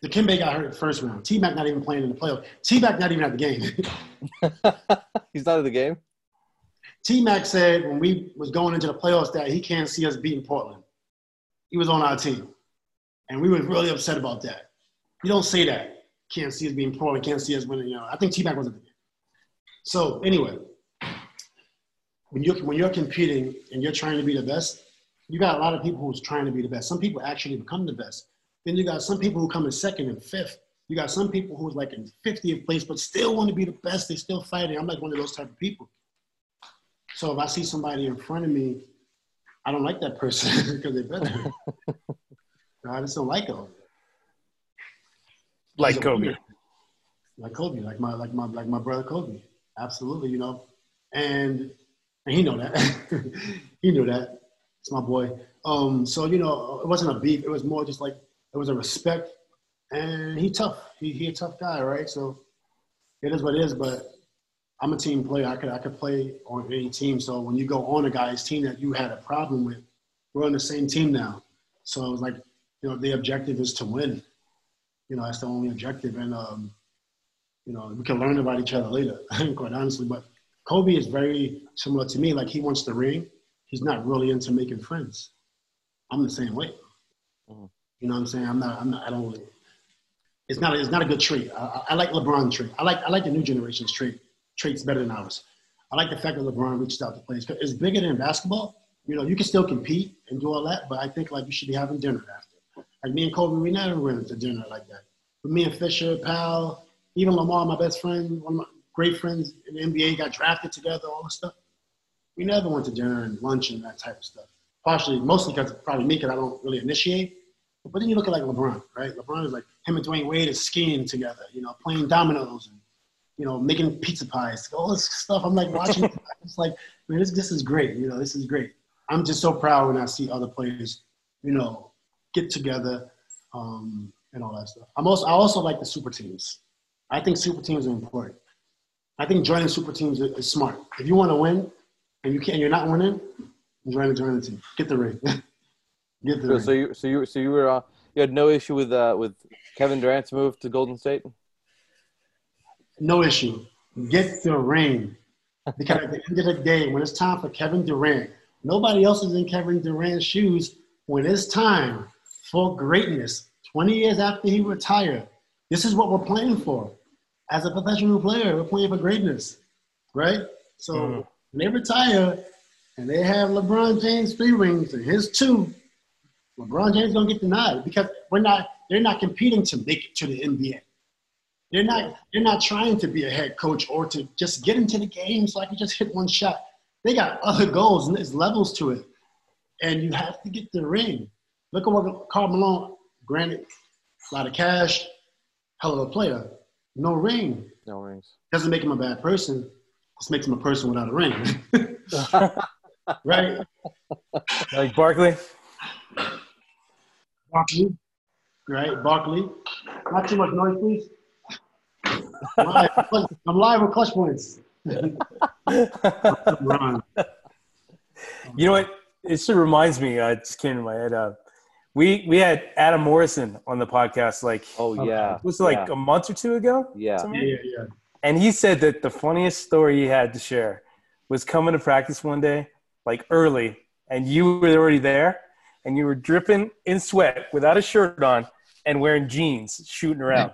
Dikembe got hurt the first round. T Mac not even playing in the playoff. T Mac not even at the game. He's not in the game. T Mac said when we was going into the playoffs that he can't see us beating Portland. He was on our team. And we were really upset about that. You don't say that. Can't see us being Portland, can't see us winning. You know, I think T Mac was at the game. So anyway, when you're when you're competing and you're trying to be the best, you got a lot of people who's trying to be the best. Some people actually become the best. Then you got some people who come in second and fifth. You got some people who's like in 50th place, but still want to be the best. They still fighting. I'm like one of those type of people. So if I see somebody in front of me, I don't like that person because they're better. I just don't like them. Like He's Kobe. Like Kobe, like my like my like my brother Kobe. Absolutely, you know. And and he know that. he knew that. It's my boy. Um, so you know, it wasn't a beef. It was more just like it was a respect and he tough. He he a tough guy, right? So it is what it is. But I'm a team player. I could I could play on any team. So when you go on a guy's team that you had a problem with, we're on the same team now. So it was like, you know, the objective is to win. You know, that's the only objective, and um, you know, we can learn about each other later. quite honestly, but Kobe is very similar to me. Like he wants the ring. He's not really into making friends. I'm the same way. Mhm. You know what I'm saying? I'm not. I'm not. I don't. It's not. It's not a good trait. I, I- like LeBron trait. I like. I like the new generation's trait. Traits better than ours. I like the fact that LeBron reached out to players. It's bigger than basketball. You know, you can still compete and do all that, but I think like you should be having dinner after. Like me and Kobe, we never went to dinner like that. But me and Fisher, Pau, even Lamar, my best friend, one of my great friends in the NBA, got drafted together, all this stuff. We never went to dinner and lunch and that type of stuff. Partially, mostly because probably me, because I don't really initiate. But then you look at like LeBron, right? LeBron is like him and Dwyane Wade is skiing together, you know, playing dominoes and you know making pizza pies, all this stuff. I'm like watching. it's like, man, this this is great. You know, this is great. I'm just so proud when I see other players, you know, get together um, and all that stuff. I'm also I also like the super teams. I think super teams are important. I think joining super teams is, is smart. If you want to win and you can't, you're not winning, the join the team. Get the ring. Get the So, ring. so you so you so you were uh, you had no issue with uh, with Kevin Durant's move to Golden State. no issue. Get the ring. Because at the end of the day, when it's time for Kevin Durant, nobody else is in Kevin Durant's shoes. When it's time for greatness, 20 years after he retired, this is what we're playing for. As a professional player, we're playing for greatness, right? So Mhm. When they retire and they have LeBron James three rings and his two, LeBron James gonna get denied because we're not. They're not competing to make it to the NBA. They're not. They're not trying to be a head coach or to just get into the game so I can just hit one shot. They got other goals and there's levels to it, and you have to get the ring. Look at what Karl Malone. Granted, a lot of cash, hell of a player, no ring. No rings. Doesn't make him a bad person. Just makes him a person without a ring, right? Like Barkley. Barkley, right? Barkley. Not too much noise, please. I'm live, I'm live with Clutch Points. You know what? It just reminds me. Uh, it just came to my head. Uh, we we had Adam Morrison on the podcast. Like, Oh yeah. was it like yeah. a month or two ago? Yeah. Something? Yeah, yeah, yeah. And he said that the funniest story he had to share was coming to practice one day, like early, and you were already there, and you were dripping in sweat without a shirt on and wearing jeans, shooting around.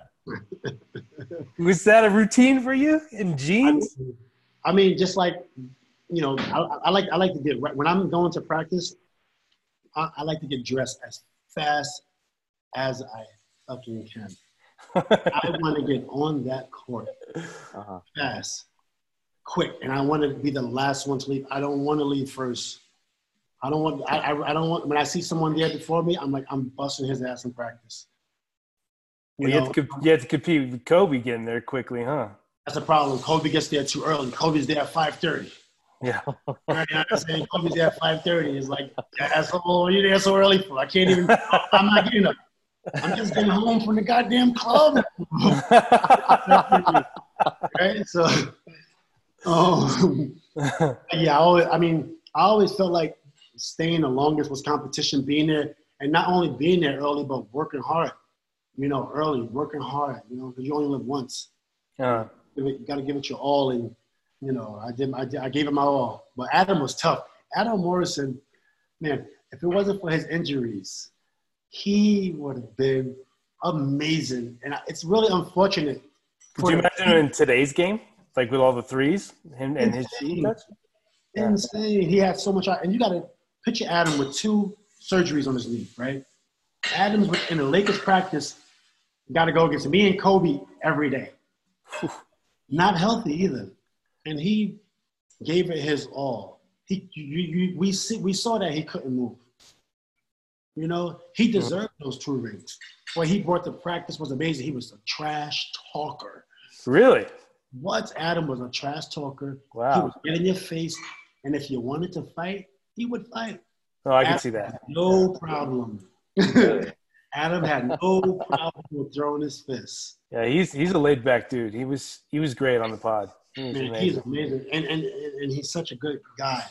was that a routine for you in jeans? I mean, just like you know, I, I like I like to get when I'm going to practice. I, I like to get dressed as fast as I fucking can. I want to get on that court Uh-huh. fast, quick, and I want to be the last one to leave. I don't want to leave first. I don't want. I, I, I don't want. When I see someone there before me, I'm like, I'm busting his ass in practice. You you, had to, you to compete with Kobe getting there quickly, huh? that's the problem. Kobe gets there too early. Kobe's there at 5:30. Yeah. Right, I'm saying? Kobe's there at 5:30. It's like, asshole, you there so early for? I can't even. I'm not getting up. I'm just getting home from the goddamn club. right? So, um, yeah, I, always, I mean, I always felt like staying the longest was competition, being there, and not only being there early, but working hard. You know, early, working hard. You know, because you only live once. Uh, You got to give it your all, and you know, I did, I did, I gave it my all. But Adam was tough. Adam Morrison, man, if it wasn't for his injuries, he would have been amazing. And it's really unfortunate. could you imagine him in today's game, like with all the threes him and his touch? Insane. He had so much, and you got to picture Adam with two surgeries on his knee, right? Adams in the Lakers practice got to go against me and Kobe every day. Not healthy either, and he gave it his all. He, you, you, we see, we saw that he couldn't move. You know, he mm-hmm. deserved those two rings. What he brought to practice was amazing. He was a trash talker. Really? What Adam was a trash talker. He Wow. would get in your face, and if you wanted to fight, he would fight. Oh, I can see that. No problem. Adam had no problem with throwing his fists. Yeah, he's he's a laid back dude. He was he was great on the pod. He Man, amazing. he's amazing, and, and and he's such a good guy.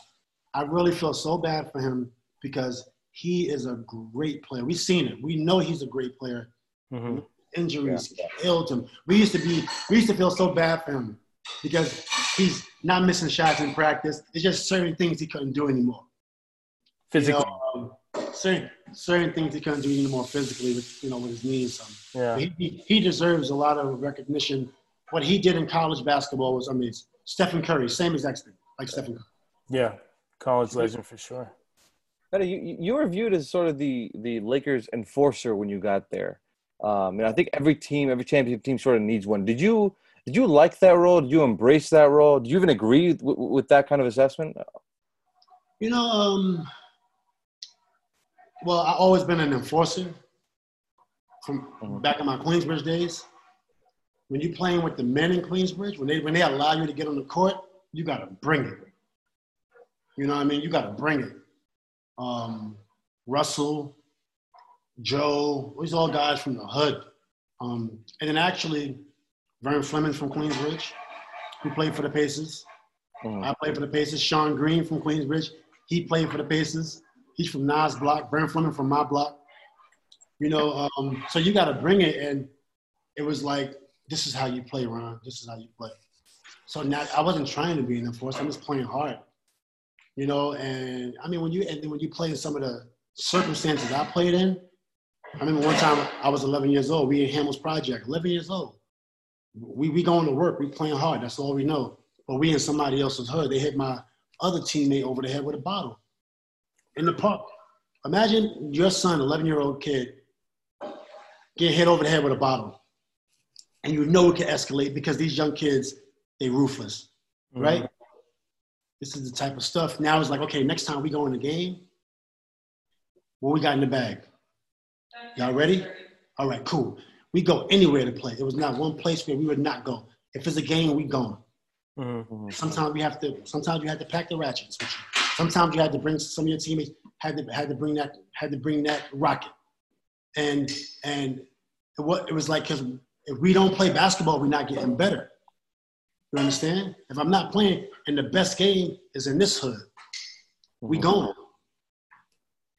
I really feel so bad for him because he is a great player. We've seen it. We know he's a great player. Mhm. Injuries killed him. We used to be. We used to feel so bad for him because he's not missing shots in practice. It's just certain things he couldn't do anymore. You Physically, know, um, certain certain things he couldn't do anymore physically with you know with his knees. and something. yeah. He, he- he deserves a lot of recognition. What he did in college basketball was amazing. Stephen Curry, same exact thing, like Stephen Curry. Yeah, college legend for sure. You, you were viewed as sort of the the Lakers enforcer when you got there. Um, and I think every team, every championship team, sort of needs one. Did you did you like that role? Did you embrace that role? Do you even agree with, with that kind of assessment? You know, um, well, I've always been an enforcer from Mhm. back in my Queensbridge days. When you're playing with the men in Queensbridge, when they when they allow you to get on the court, you gotta bring it. You know what I mean? You gotta bring it. Um, Russell, Joe, these all guys from the hood. Um, and then actually, Vern Fleming from Queensbridge, who played for the Pacers. Mhm. I played for the Pacers. Sean Green from Queensbridge, he played for the Pacers. He's from Nas block. Vern Fleming from my block. You know, um, so you got to bring it, and it was like, this is how you play, Ron. This is how you play. So now I wasn't trying to be an enforcer. I'm just playing hard. You know, and I mean when you and when you play in some of the circumstances I played in, I remember one time I was 11 years old. We in Hammels Project, 11 years old. We we going to work. We playing hard. That's all we know. But we in somebody else's hood. They hit my other teammate over the head with a bottle in the park. Imagine your son, 11 year old kid, get hit over the head with a bottle, and you know it can escalate because these young kids they ruthless, right? Mm-hmm. This is the type of stuff. Now it's like, okay, next time we go in the game, what we got in the bag? Y'all ready? All right, cool. We go anywhere to play. There was not one place where we would not go. If it's a game, we going. Mhm. Sometimes we have to. Sometimes you had to pack the ratchets. with you. Sometimes you had to bring some of your teammates had to had to bring that had to bring that rocket, and and what it was like because if we don't play basketball, we're not getting better. You understand? If I'm not playing, and the best game is in this hood, we going.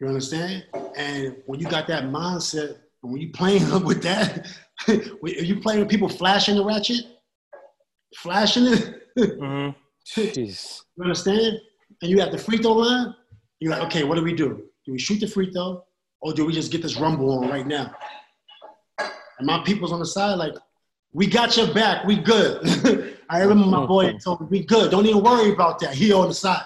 You understand? And when you got that mindset, and when you playing with that, if you playing with people flashing the ratchet, flashing it. Mhm. Jeez. You understand? And you at the free throw line, you're like, okay, what do we do? Do we shoot the free throw or do we just get this rumble on right now? And my people's on the side, like, we got your back, we good. I remember my boy mm-hmm. told me, we good, don't even worry about that. He on the side.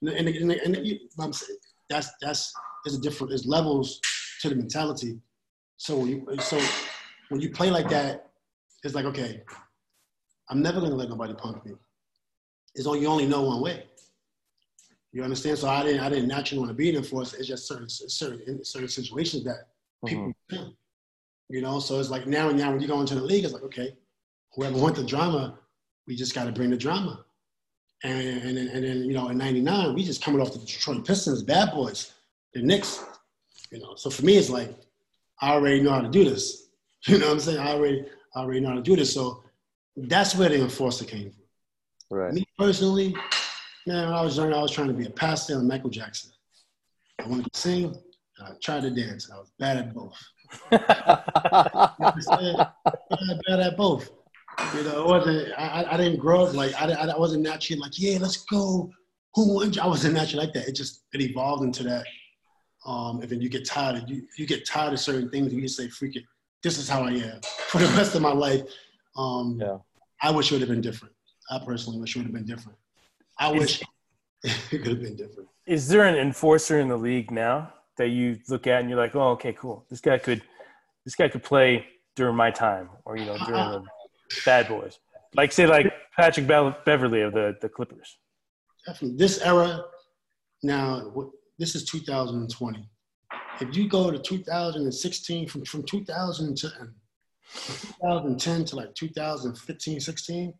And, and, and, and I'm saying, that's, that's, there's a different, there's levels to the mentality. So when you, so when you play like that, it's like, okay, I'm never gonna let nobody punk me. It's only you only know one way. You understand? So I didn't I didn't naturally want to be an enforcer. It's just certain certain certain situations that mm-hmm. people do. You know, so it's like now and now when you go into the league, it's like, okay, whoever wants the drama, we just gotta bring the drama. And and then, and then you know, in '99, we just coming off the Detroit Pistons, bad boys, the Knicks. You know, so for me, it's like I already know how to do this. You know what I'm saying? I already I already know how to do this. So that's where the enforcer came from. Right. Me personally, man, when I was young, I was trying to be a pastor and Michael Jackson. I wanted to sing, I tried to dance. I was bad at both. You understand? bad, bad at both. You know, it wasn't. I, I- I didn't grow up like I, I, I wasn't naturally like, yeah, let's go. Who won? I wasn't naturally like that. It just it evolved into that. Um, and then you get tired. Of, you you get tired of certain things. And you just say, freak it. This is how I am for the rest of my life. Um, Yeah. I wish it would have been different. I personally wish it would have been different. I wish it could have been different. Is there an enforcer in the league now that you look at and you're like, oh, okay, cool. This guy could, this guy could play during my time, or you know, during the bad boys. Like say, like Patrick Be- Beverley of the the Clippers. Definitely. This era, now, this is 2020. If you go to 2016, from, from 2000 to 2010 to like 2015, 16,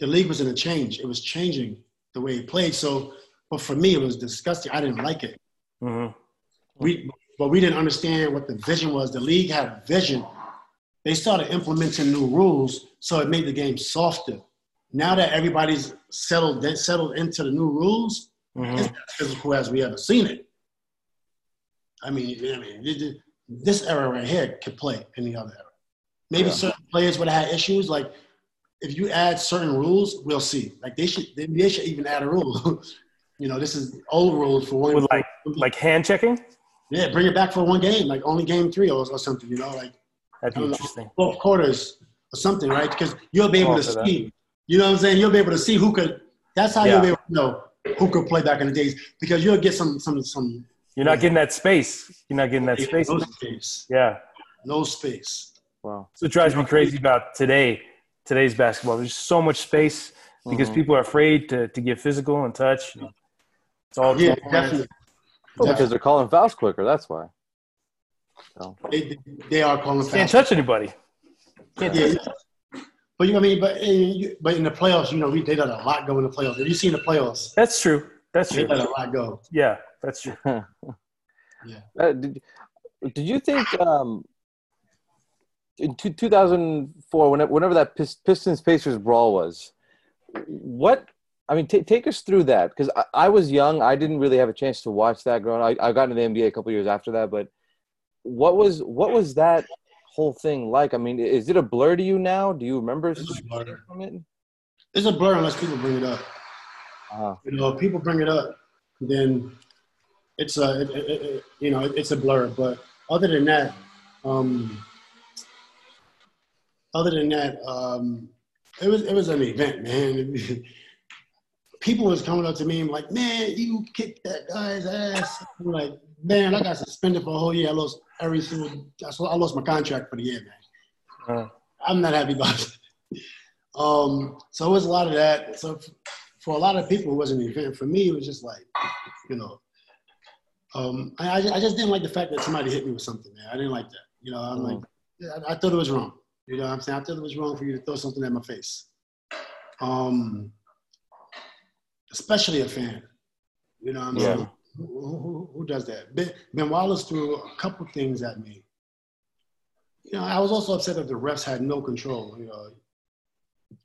the league was in a change. It was changing the way it played. So, but for me, it was disgusting. I didn't like it. hmm We but we didn't understand what the vision was. The league had a vision. They started implementing new rules, so it made the game softer. Now that everybody's settled settled into the new rules, Mhm. it's as physical as we ever seen it. I mean, I mean, this era right here could play any other era. Maybe Yeah. certain players would have had issues. Like if you add certain rules, we'll see. Like they should, they, they should even add a rule. you know, this is old rules for one. With like like hand checking. Yeah, bring it back for one game, like only game three or, or something. You know, like That'd I be don't know, interesting. fourth quarters or something, right? Because you'll be able to for that. see. You know what I'm saying? You'll be able to see who could. That's how Yeah. you'll be able to know who could play back in the days because you'll get some some some. You're not getting that space. You're not getting that space. No space. Yeah. No space. Wow. So it drives me crazy about today, today's basketball. There's so much space because Mhm. people are afraid to, to get physical and touch. It's all Yeah, definitely. Well, because they're calling fouls quicker. That's why. So, They, they are calling Can't touch anybody. Can't Yeah, touch. yeah. But you know, what I mean, but in, but in the playoffs, you know, we, they let a lot go in the playoffs. Have you seen the playoffs, That's true. That's they true. let a lot go. Yeah, that's true. Uh, did, did you think um, in two, 2004, whenever, whenever that Pistons Pacers brawl was, what? I mean, ta take us through that because I, I was young. I didn't really have a chance to watch that growing. up. I, I got into the NBA a couple years after that, but what was what was that whole thing like? I mean, is it a blur to you now? Do you remember It's a blur. from it? It's a blur unless people bring it up. Uh, You know, people bring it up, then it's a, it, it, it, you know, it's a blur. But other than that, um, other than that, um, it was it was an event, man. people was coming up to me and like, man, you kicked that guy's ass. I'm like, man, I got suspended for a whole year. I lost every single. I lost- my contract for the year, man. Uh, I'm not happy about it. Um, so it was a lot of that. So for a lot of people, it wasn't an event. For me, it was just like, you know, um, I, I just didn't like the fact that somebody hit me with something, man. I didn't like that. You know, I'm like, I, I thought it was wrong. You know what I'm saying? I thought it was wrong for you to throw something at my face. Um, especially a fan. You know what I'm Yeah. Who, who, who does that? Ben, ben Wallace threw a couple things at me. You know, I was also upset that the refs had no control. You know,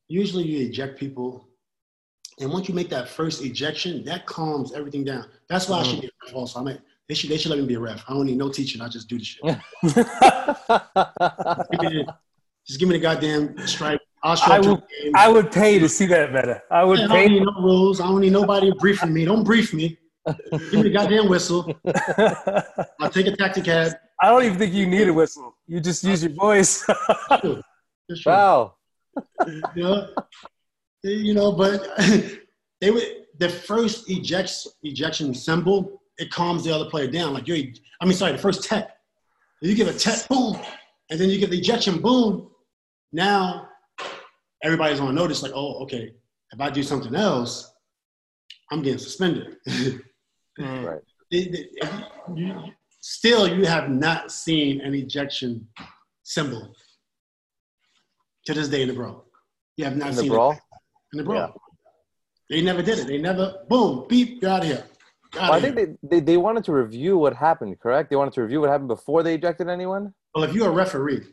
usually you eject people, and once you make that first ejection, that calms everything down. That's why I should be a ref also. I mean, they should they should let me be a ref. I don't need no teaching. I just do the shit. Give the- just give me the goddamn stripe. I'll show I up to will- the game. I would pay to see that better. I would Yeah, I don't pay. need no rules. I don't need nobody briefing me. Don't brief me. Give me the goddamn whistle. I'll take a taxi cab. I don't even think you need a whistle. You just use your voice. Just show. wow. you know, you know, but they would the first eject ejection symbol it calms the other player down. Like you're, I mean, sorry, the first tech. You give a tech, boom, and then you give the ejection, boom. Now everybody's on notice. Like, oh, okay, if I do something else, I'm getting suspended. Mm. Right. It- it- if you- still, you have not seen an ejection symbol to this day in the brawl. You have not In the seen brawl? it in the brawl. Yeah. They never did it. They never, boom, beep, you're out of here. Well, I think they, they, they wanted to review what happened, correct? They wanted to review what happened before they ejected anyone? well, if you're a referee,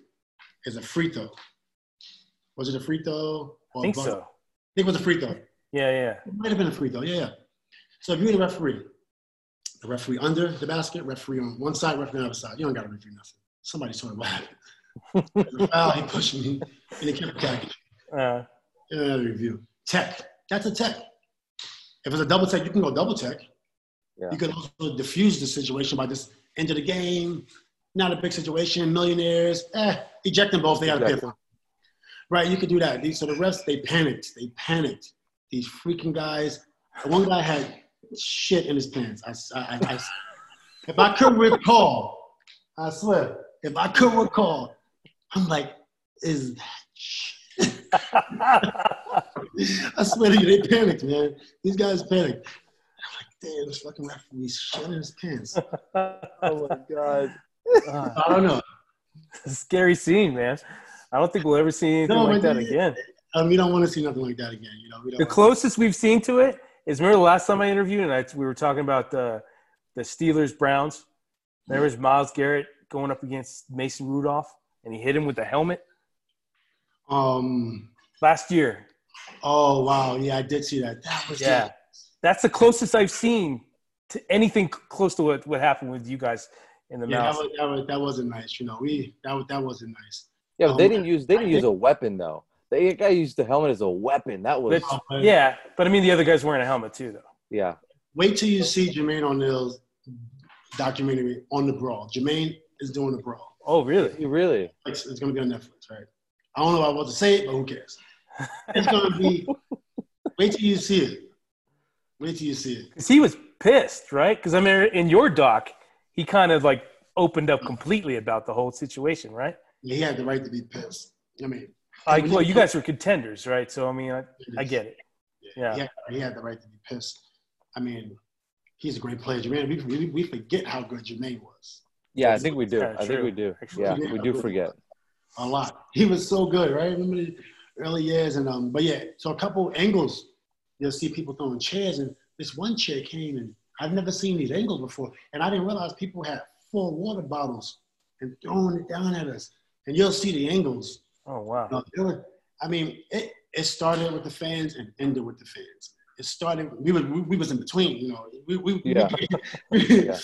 it's a free throw. Was it a free throw? I think so. I think it was a free throw. Yeah, yeah. It might have been a free throw. Yeah, yeah. So if you're the referee, the referee under the basket, referee on one side, referee on the other side. You don't got to review nothing. Somebody told me what happened. Foul, he pushed me, and he kept attacking. Uh, You don't have to review. Tech. That's a tech. If it's a double tech, you can go double tech. Yeah. You can also diffuse the situation by just end of the game. Not a big situation. Millionaires. Eh, eject them both. They got to pay. Fine. Right, you could do that. These, so the refs, they panicked. They panicked. These freaking guys. One guy had shit in his pants. I, I, I, I- if I could recall, I swear, if I could recall, I'm like, is that shit? I swear to you, they panicked, man. These guys panicked. I'm like, damn, this fucking referee's shit in his pants. Oh my god. I don't know. scary scene, man. I don't think we'll ever see anything No, like that yeah. again. Um, we don't want to see nothing like that again. You know, we The closest we've seen to it is remember the last time I interviewed and I, we were talking about the the Steelers Browns There was Myles Garrett going up against Mason Rudolph, and he hit him with the helmet Um. last year. Oh wow. Yeah, I did see that. That was Yeah, that's the closest I've seen to anything close to what, what happened with you guys in the Yeah, that, was, that, was, that wasn't nice. You know, we that that wasn't nice. Yeah, but they Um, didn't use they didn't use a weapon though. The guy used the helmet as a weapon. That was That's- Oh, but yeah, but I mean the other guy's wearing a helmet too, though. yeah. Wait till you see Jermaine O'Neal's documentary on the brawl. Jermaine is doing the brawl. Oh, really? You really? It's, it's going to be on Netflix, right? I don't know if I want to say it, but who cares? It's going to be. Wait till you see it. Wait till you see it. Because he was pissed, right? Because I mean, in your doc, he kind of like opened up completely about the whole situation, right? Yeah, he had the right to be pissed. I mean, Like, when well, you guys were contenders, right? So I mean, I, I get it. Yeah. He had, he had the right to be pissed. I mean, he's a great player. Jermaine, we, we, we forget how good Jermaine was. Yeah, I think we do. Yeah, I think we do. Actually, Yeah, yeah. we do forget. a lot. He was so good, right? Remember the early years and um, but yeah, so a couple angles, you'll see people throwing chairs, and this one chair came and I've never seen these angles before, and I didn't realize people had full water bottles and throwing it down at us, and you'll see the angles. Oh wow. You know, it was- I mean, it it started with the fans and ended with the fans. It started. We was we, we was in between, you know. We, we, Yeah. we- Yeah.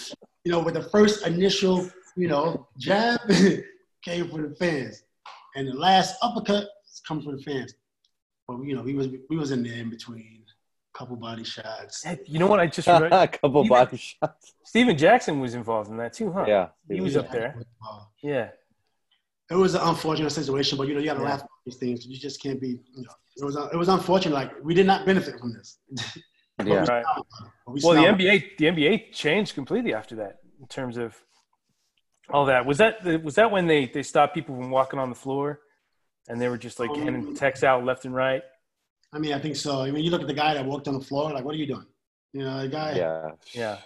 you know, with the first initial, you know, jab came from the fans, and the last uppercut comes from the fans. But you know, we was we was in there in between, couple body shots. You know what? I just remember. a couple Even- body shots. Stephen Jackson was involved in that too, huh? Yeah. He was up there. Yeah. It was an unfortunate situation, but you know, you got to Yeah. laugh at these things. You just can't be. You know, it was it was unfortunate. Like we did not benefit from this. Yeah. Right. But we Well, the smiled. NBA, the NBA changed completely after that in terms of all that. Was that was that when they they stopped people from walking on the floor, and they were just like handing um, texts out left and right? I mean, I think so. I mean, you look at the guy that walked on the floor. Like, what are you doing? You know, the guy. Yeah. Yeah.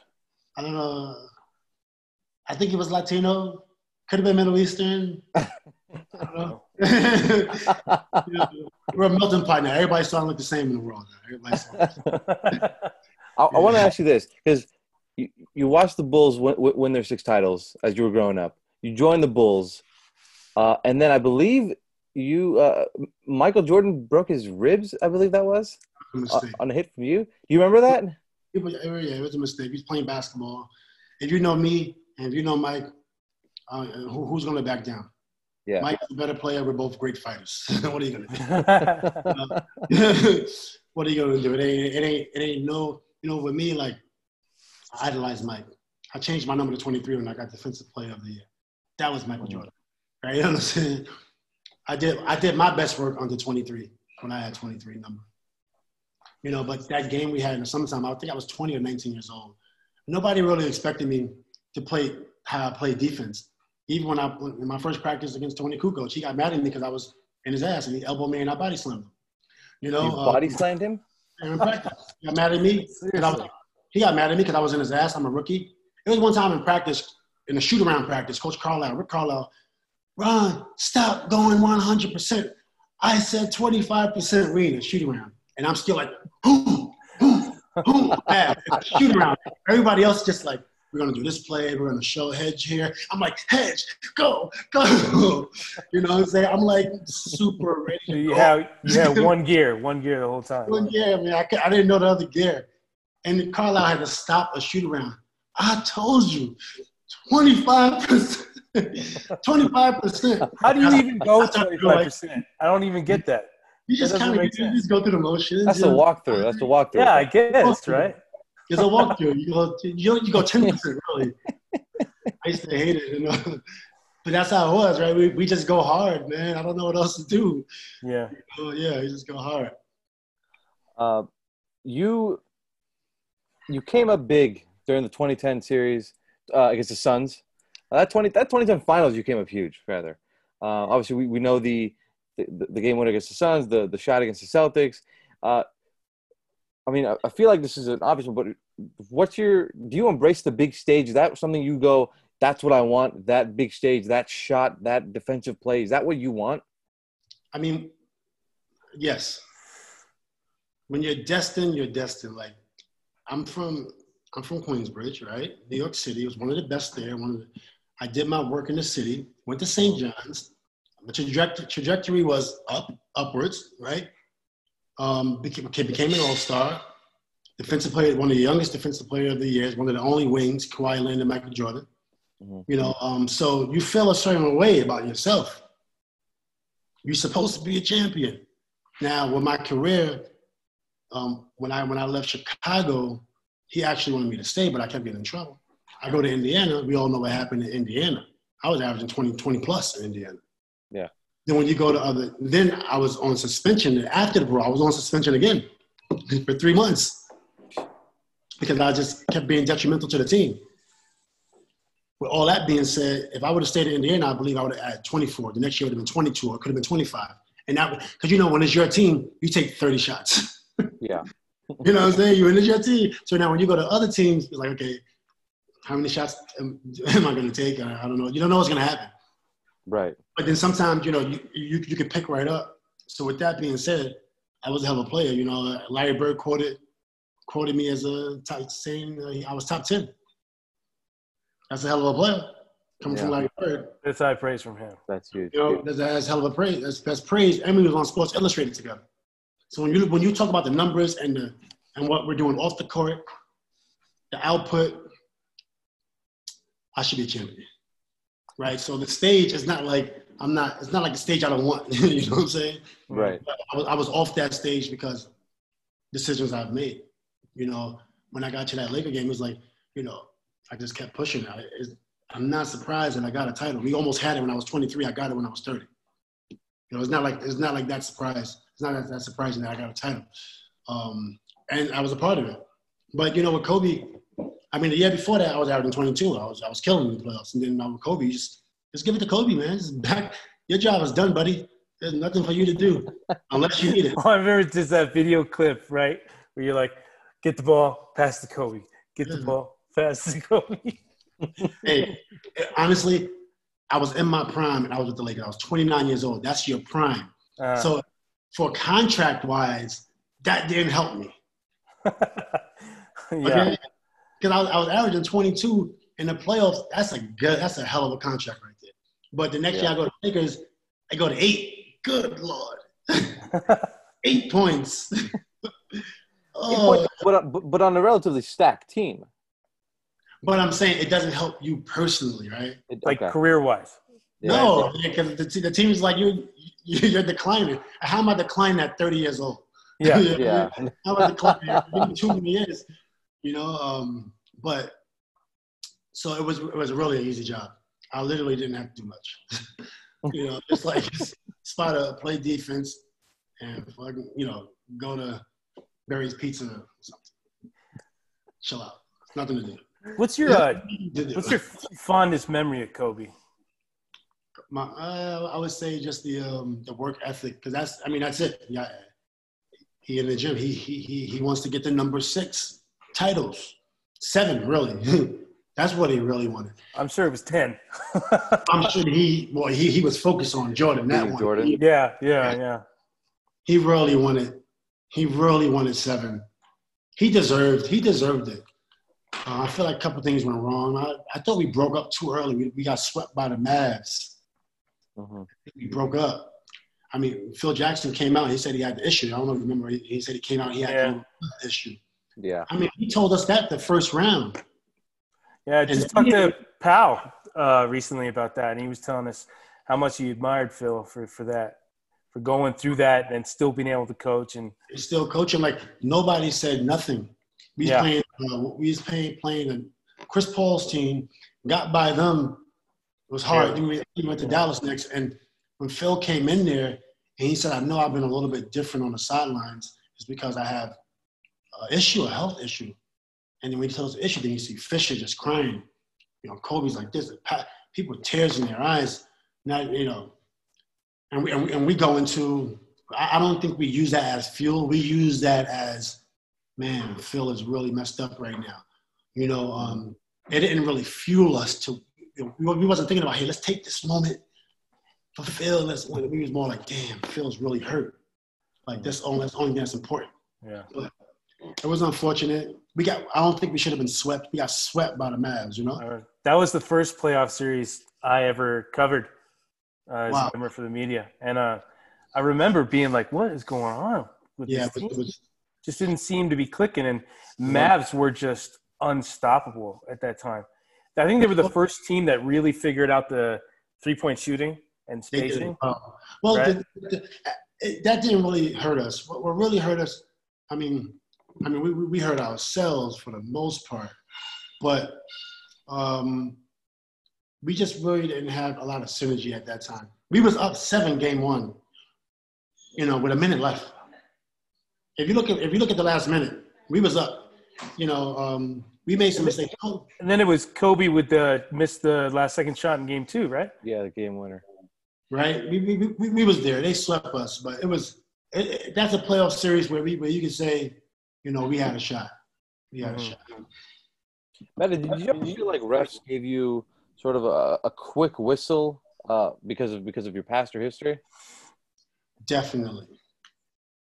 I don't know. I think he was Latino. Could have been Middle Eastern. I don't know. You know, we're a melting pot now. Everybody starting to look the same in the world now. Everybody starting- I, I want to ask you this because you, you watched the Bulls win, win their six titles as you were growing up. You joined the Bulls, uh, and then I believe you uh, Michael Jordan broke his ribs. I believe that was a uh, on a hit from you. Do you remember that? It was, yeah, it was a mistake. He was playing basketball. If you know me and if you know Mike, uh, who, who's going to back down? Yeah. Mike's a better player. We're both great fighters. what are you going to do? what are you going to do? It ain't, it ain't, it ain't no, you know, with me, like, I idolize Mike. I changed my number to 23 when I got Defensive Player of the Year. That was Michael Jordan. Right? You know what I'm saying? I did, I did my best work under 23 when I had 23 number. You know, but that game we had in the summertime, I think I was 20 or 19 years old. Nobody really expected me to play how I play defense. Even when I in my first practice against Toni Kukoc, he got mad at me because I was in his ass and he elbowed me and I body slammed him. You know, You uh, body slammed him. in practice. He got mad at me. was, he got mad at me because I was in his ass. I'm a rookie. It was one time in practice, in a shoot around practice, Coach Carlisle, Rick Carlisle, Ron, stop going 100%. I said 25% read and shoot around. And I'm still like, boom, boom, boom. Shoot around. Everybody else just like, we're gonna do this play, we're gonna show hedge here. I'm like, hedge, go, go. You know what I'm saying? I'm like super ready. to you go. have you had one gear, one gear the whole time. Well, yeah, man, I, cou- I didn't know the other gear. And Carlisle had to stop a shoot around. I told you, 25%. 25%. How do you even go That's not twenty five percent? I don't even get that. You just That kind of you just go through the motions. That's you the know? walkthrough. That's a walkthrough. Yeah, I guess, right? There's a walkthrough. You go, you, you go 10% really. I used to hate it, you know. But that's how it was, right? We, we just go hard, man. I don't know what else to do. Yeah. Oh, yeah, you just go hard. Uh, you you came up big during the 2010 series uh, against the Suns. Uh, that 20 that 2010 finals, you came up huge. Rather, uh, obviously we, we know the, the the game winner against the Suns, the the shot against the Celtics. Uh, I mean, I, feel like this is an obvious one, but what's your? Do you embrace the big stage? Is that something you go? That's what I want. That big stage, that shot, that defensive play. Is that what you want? I mean, yes. When you're destined, you're destined. Like, I'm from I'm from Queensbridge, right? New York City. It was one of the best there. One of the, I did my work in the city. Went to St. John's. My trajectory, trajectory was up, upwards, right? Um, became, became an all-star. Defensive player, one of the youngest defensive player of the year, one of the only wings, Kawhi Leonard and Michael Jordan. You know, um, so you feel a certain way about yourself. You're supposed to be a champion. Now, with my career, um, when I when I left Chicago, he actually wanted me to stay, but I kept getting in trouble. I go to Indiana. We all know what happened in Indiana. I was averaging 20, 20 plus in Indiana. Yeah. Then when you go to other, then I was on suspension. And After the bro, I was on suspension again for three months because I just kept being detrimental to the team. With all that being said, if I would have stayed in Indiana, I believe I would have had 24. The next year would have been 22 or it could have been 25. And that, because you know, when it's your team, you take 30 shots. Yeah. you know what I'm saying? You're in your team. So now when you go to other teams, it's like, okay, how many shots am, am I going to take? I, I don't know. You don't know what's going to happen. Right. But then sometimes, you know, you, you, you can pick right up. So with that being said, I was a hell of a player. You know, Larry Bird quoted quoted me as a top, saying uh, I was top 10. That's a hell of a player coming from Yeah. Larry Bird. That's high praise from him. That's huge. You know, that's, that's hell of a praise. That's, that's praise. And we was on Sports Illustrated together. So when you when you talk about the numbers and the and what we're doing off the court, the output, I should be a champion, right? So the stage is not like I'm not. It's not like a stage I don't want. you know what I'm saying? Right. I was, I was off that stage because decisions I've made. You know, when I got to that Laker game, it was like, you know, I just kept pushing. I, it's, I'm not surprised that I got a title. We almost had it when I was 23. I got it when I was 30. You know, it's not like it's not like that surprise. It's not that, that surprising that I got a title. Um, and I was a part of it. But you know, with Kobe, I mean, the year before that, I was averaging 22. I was I was killing in the playoffs. And then now with Kobe, just just give it to Kobe, man. Just back. Your job is done, buddy. There's nothing for you to do unless you need it. Oh, I remember just that video clip, right? Where you're like, get the ball, pass to Kobe. Get the ball, pass to Kobe. hey, honestly, I was in my prime and I was with the Lakers. I was 29 years old. That's your prime. Uh, So for contract wise, that didn't help me. yeah. Because I, was- I was averaging 22 in the playoffs. That's a good, that's a hell of a contract right there. But the next year I go to Lakers, I go to eight. Good Lord. eight points. oh, But, but but on a relatively stacked team. but I'm saying it doesn't help you personally, right? It- like okay. career wise. Yeah. No, because the, te- the team is like you're you're declining. How am I declining at 30 years old? Yeah. Yeah. How am I declining? Give me two years, you know. Um, but so it was it was really an easy job. I literally didn't have to do much. you know, it's like spot a play defense and fucking you know go to Barry's Pizza or something. Chill out. Nothing to do. What's your uh, what's your fondest memory of Kobe? My, uh, I would say just the um, the work ethic because that's I mean that's it. Yeah, he in the gym. He he he he wants to get the number six titles, seven really. that's what he really wanted. I'm sure it was ten. I'm sure he well he he was focused on Jordan. That Beating one. Jordan. He, yeah, yeah, yeah. he really wanted. He really wanted seven. He deserved. He deserved it. Uh, I feel like a couple things went wrong. I, I thought we broke up too early. We, we got swept by the Mavs. Mhm. we broke up. I mean, Phil Jackson came out. He said he had the issue. I don't know if you remember. He, he said he came out. He had Yeah. the issue. Yeah. I mean, he told us that the first round. Yeah, I just And- talked to Pau uh, recently about that, and he was telling us how much he admired Phil for, for that, for going through that and still being able to coach. And He's still coaching. Like nobody said nothing. We Yeah. playing. Uh, we was playing playing a Chris Paul's team. Got by them. It was hard. Yeah. Then we, we went to Dallas next, and when Phil came in there and he said, "I know I've been a little bit different on the sidelines. It's because I have an issue, a health issue." And then when he tells the issue, then you see Fisher just crying. You know, Kobe's like this. People with tears in their eyes. Now, you know, and we, and we, and we go into, I I don't think we use that as fuel. We use that as, man, Phil is really messed up right now. You know, um, it didn't really fuel us to, you know, we wasn't thinking about, hey, let's take this moment for Phil. Let's, we was more like, damn, Phil's really hurt. Like, that's only, that's only thing that's important. yeah, It was unfortunate. we got. I don't think we should have been swept. We got swept by the Mavs. You know. That was the first playoff series I ever covered uh, as Wow. a member for the media, and uh, I remember being like, "What is going on with Yeah, this team?" it was, just didn't seem to be clicking, and Mavs were just unstoppable at that time. I think they were the first team that really figured out the three point shooting and spacing. Well, Right. the, the, that didn't really hurt us. What, what really hurt us, I mean, I mean, we, we we hurt ourselves for the most part, but um, we just really didn't have a lot of synergy at that time. We was up seven game one, you know, with a minute left. If you look at if you look at the last minute, we was up. You know, um, we made some mistakes. Oh, And then it was Kobe with the missed the last second shot in game two, right? Yeah, the game winner. right? We, we, we, we was there. They swept us, but it was it, it- that's a playoff series where we where you can say, you know, we had a shot. We had a Mhm. shot. Matt, did you ever feel like refs gave you sort of a, a quick whistle uh, because of because of your past or history? Definitely.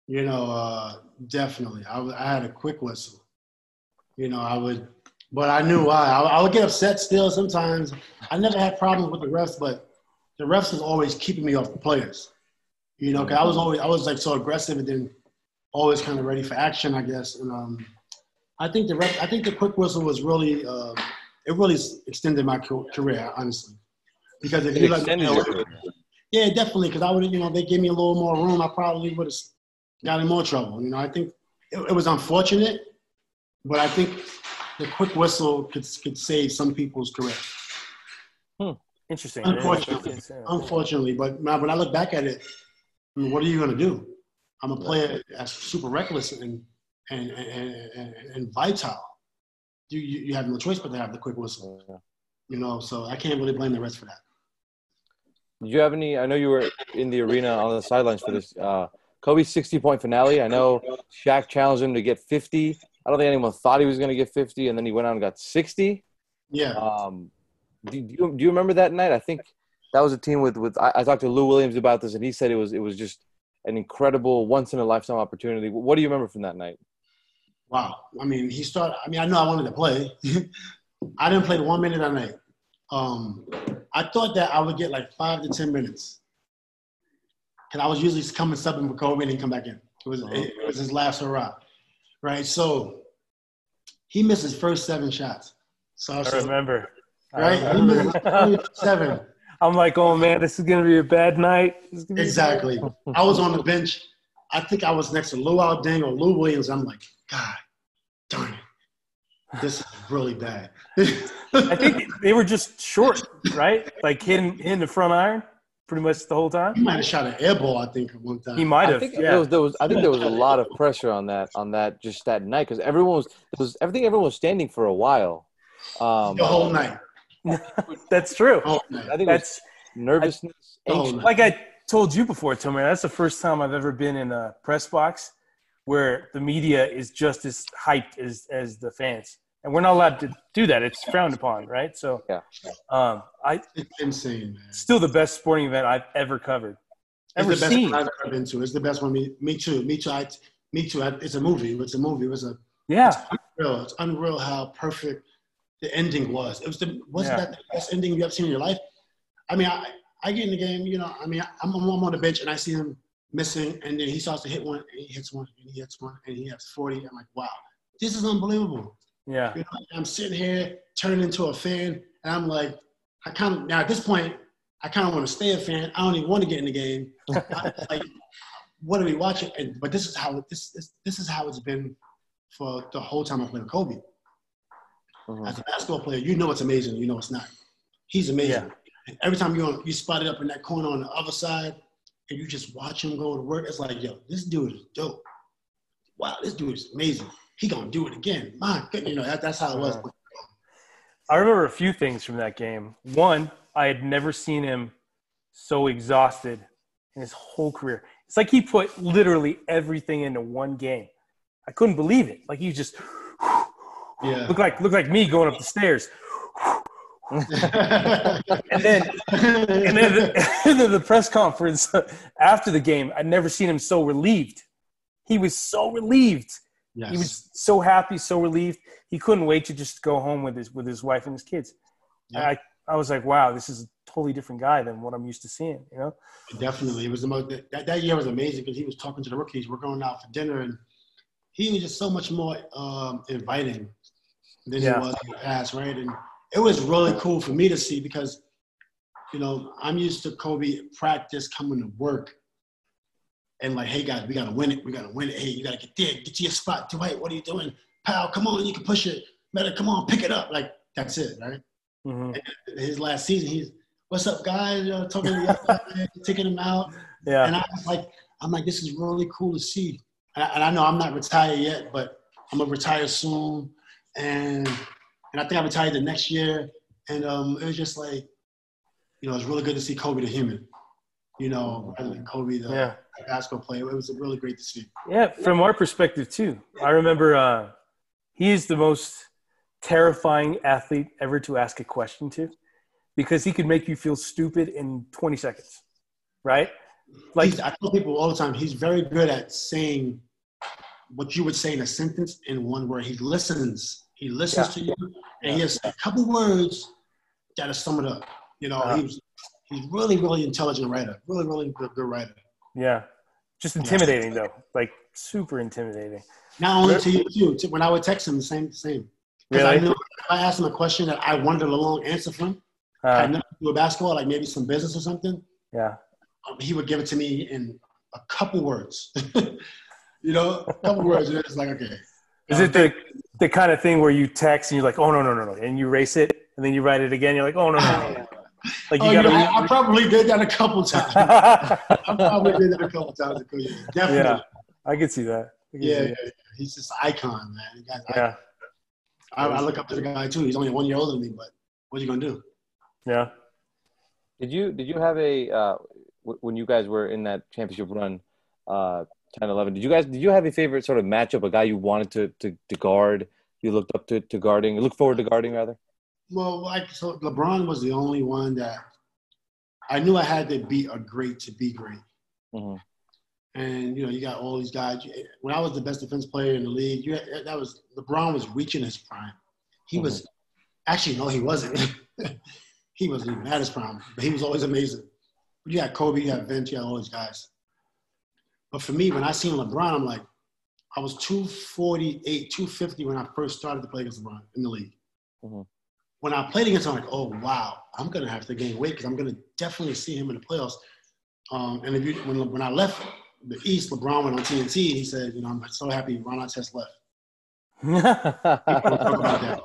You know, uh, definitely. I, w- I had a quick whistle. You know, I would, but I knew why. I, I would get upset still sometimes. I never had problems with the refs, but the refs was always keeping me off the players. You know, cause I was always I was like so aggressive and then always kind of ready for action, I guess. And um, I think the ref, I think the quick whistle was really uh, it really extended my career, honestly. Because if It you extended know- yeah, definitely. Because I would, you know, they gave me a little more room. I probably would have got in more trouble. You know, I think it, it was unfortunate, but I think the quick whistle could could save some people's career. Interesting. Unfortunately, unfortunately. But when I look back at it, I mean, what are you going to do? I'm a player that's super reckless and and and, and, and vital. You, you you have no choice but to have the quick whistle. You know, so I can't really blame the rest for that. Did you have any? I know you were in the arena on the sidelines for this uh, Kobe's 60 point finale. I know Shaq challenged him to get 50. I don't think anyone thought he was going to get 50, and then he went out and got 60. Yeah. Um, do, do, you, do you remember that night? I think that was a team with with. I, I talked to Lou Williams about this, and he said it was it was just an incredible once in a lifetime opportunity. What do you remember from that night? Wow. I mean, he started. I mean, I know I wanted to play. I didn't play the one minute that night. Um, I thought that I would get like five to ten minutes, because I was usually coming subbing for Kobe and then come back in. It was it, was his last hurrah, right? So he missed his first seven shots. So I was I just- remember. I right? He remember. missed his first seven. I'm like, oh man, this is gonna be a bad night. This is gonna be a bad Exactly. I was on the bench. I think I was next to Lou Alding or Lou Williams. I'm like, God, darn it, this is really bad. I think they were just short, right? Like hitting hitting the front iron pretty much the whole time. he might have shot an air ball. I think at one time. He might I have. think Yeah. there was, there was I think there was a lot of pressure on that on that just that night because everyone was it was everything everyone was standing for a while. Um, the whole night. That's true. The whole night. I think That's nervousness, Oh, anxious. like I told you before, Tomer. That's the first time I've ever been in a press box where the media is just as hyped as as the fans, and we're not allowed to do that. It's frowned upon, right? So, Yeah. um, I It's insane, man. Still the best sporting event I've ever covered, It's the ever best seen. one I've ever been to. It's the best one. Me, me too. Me too. I, me too. I, it's a movie. It's a movie. It was a Yeah, unreal. It's unreal how perfect the ending was. It was the wasn't Yeah. that the best ending you ever seen in your life? I mean, I, I get in the game. You know, I mean, I'm, I'm on the bench and I see him missing, and then he starts to hit one, and he hits one, and he hits one, and he has 40. I'm like, wow, this is unbelievable. yeah. You know, I'm sitting here turning into a fan, and I'm like, I kind of now at this point, I kind of want to stay a fan. I don't even want to get in the game. I, like, what are we watching? And, but this is how this, this this is how it's been for the whole time I played with Kobe. Mhm. As a basketball player, you know it's amazing. You know it's not. He's amazing. And Every time you on, you spot it up in that corner on the other side, and you just watch him go to work. It's like, yo, this dude is dope. Wow, this dude is amazing. He gonna do it again. My goodness, you know that, that's how it was. Uh-huh. I remember a few things from that game. One, I had never seen him so exhausted in his whole career. It's like he put literally everything into one game. I couldn't believe it. Like he just Yeah. looked like looked like me going up the stairs. And then and then, the, and then the press conference after the game, I'd never seen him so relieved. He was so relieved Yes. He was so happy, so relieved. He couldn't wait to just go home with his with his wife and his kids. Yeah. I I was like, wow, this is a totally different guy than what I'm used to seeing. You know? Definitely, it was the most. That, that year was amazing because he was talking to the rookies. We're going out for dinner, and he was just so much more um, inviting than Yeah. he was in the past, right? And it was really cool for me to see because, you know, I'm used to Kobe practice coming to work, and like, hey guys, we gotta win it. We gotta win it. Hey, you gotta get there. Get to your spot. Dwight, what are you doing? Pal, come on, you can push it. Better, come on, pick it up. Like that's it, right? Mhm. His last season, he's, what's up, guys? You know, talking to taking him out. Yeah. And I was like, I'm like, this is really cool to see. And I, and I know I'm not retired yet, but I'm gonna retire soon. And and I think I retired the next year. And um, it was just like, you know, it's really good to see Kobe the human. You know, rather than Kobe the Yeah. basketball player. It was really great to see. Yeah, from our perspective too. I remember uh, he is the most terrifying athlete ever to ask a question to, because he could make you feel stupid in 20 seconds, right? Like, He's- I tell people all the time, he's very good at saying what you would say in a sentence in one word. He listens. He listens to you, and he has a couple words that'll sum it up. You know, Uh-huh. he's he's really, really intelligent writer. Really, really good, good writer. yeah, just intimidating though, like super intimidating. Not only to you too. To, when I would text him, the same, same. Because I Really? knew if I asked him a question that I wanted a long answer from, I Uh, had nothing do with basketball, like maybe some business or something. yeah, um, he would give it to me in a couple words. you know, a couple words, and it's like, okay. is it the the kind of thing where you text and you're like, oh no no no no, and you erase it and then you write it again, you're like, oh no no no, no. like Oh, you yeah, gotta. I, I probably did that a couple times. I probably did that a couple times. Definitely. yeah, I could see that. Could Yeah, see yeah, that. He's just icon, man. The guy's yeah, I, I look up to the guy too. He's only one year older than me, but what are you gonna do? yeah. Did you did you have a uh, w- when you guys were in that championship run, uh, 10, 11, Did you guys did you have a favorite sort of matchup? A guy you wanted to to, to guard, you looked up to, to guarding, you look forward to guarding rather. Well, like so, LeBron was the only one that I knew I had to beat a great to be great. hmm And you know, you got all these guys. When I was the best defense player in the league, you had, that was LeBron was reaching his prime. He was actually no, he wasn't. he wasn't even at his prime, but he was always amazing. You had Kobe, you had Vince, you had all these guys. But for me, when I seen LeBron, I'm like, I was 248, 250 when I first started to play against LeBron in the league. Mhm. When I played against him, I'm like, oh wow, I'm gonna have to gain weight because I'm gonna definitely see him in the playoffs. Um, and if you, when when I left the East, LeBron went on TNT. He said, you know, I'm so happy Ron Artest left. Talk about that.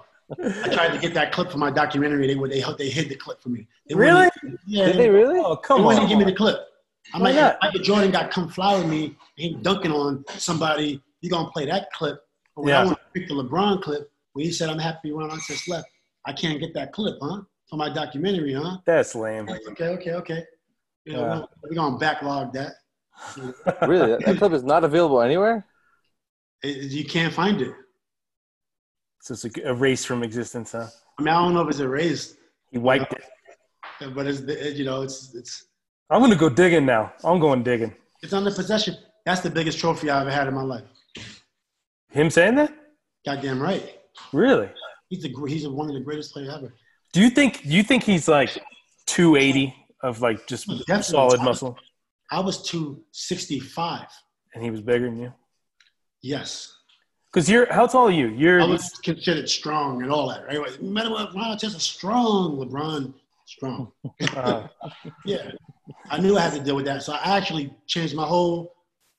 I tried to get that clip for my documentary. They would they they hid the clip for me. They Really? Yeah. Did they really? Oh come They come wouldn't on! give me the clip. I'm Why like, not? if Michael Jordan got come fly with me, he dunking on somebody. You gonna play that clip? But when Yeah. I want to pick the LeBron clip, when he said, "I'm happy Ron Artest left," I can't get that clip, huh? For my documentary, huh? That's lame. Okay, okay, okay. You know, Yeah. we're- we're gonna backlog that. really? That, that clip is not available anywhere. It- you can't find it. So it's a, a race from existence, huh? I mean, I don't know if it's erased, He wiped it. but it's it, you know, it's it's I'm gonna go digging now. I'm going digging. it's under possession. That's the biggest trophy I ever had in my life. Him saying that? Goddamn right. Really? He's the he's one of the greatest players ever. Do you think? Do you think he's like 280 of like just Definitely. solid muscle, I was 265. and he was bigger than you? Yes. Because you're how tall are you? You're I was considered strong and all that, right? No matter what, just a strong LeBron, strong. uh, Yeah. I knew I had to deal with that. So I actually changed my whole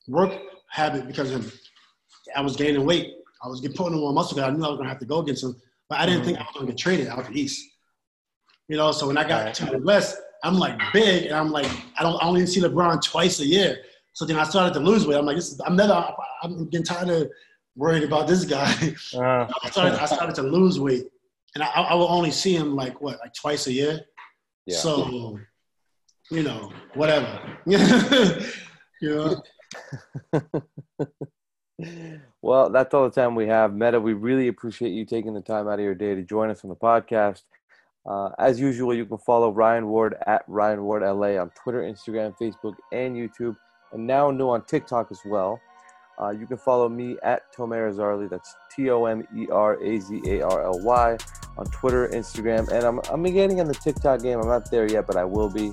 work habit because of. I was gaining weight. I was getting putting on more muscle I knew I was going to have to go against him. But I didn't think I was going to get traded out the East. You know, so when I got Right. to the West, I'm like big and I'm like, I don't, I only see LeBron twice a year. So then I started to lose weight. I'm like, this is, I'm never, I'm getting tired of worrying about this guy. uh, I started, I started to lose weight, and I, I will only see him like what, like twice a year. Yeah. So, you know, whatever. you know, Well, that's all the time we have. Metta, we really appreciate you taking the time out of your day to join us on the podcast. Uh, as usual, you can follow Ryan Ward at Ryan Ward LA on Twitter, Instagram, Facebook, and YouTube, and now new on TikTok as well. Uh, you can follow me at Tomer Azarly. That's T O M E R A Z A R L Y on Twitter, Instagram, and I'm, I'm beginning on the TikTok game. I'm not there yet, but I will be.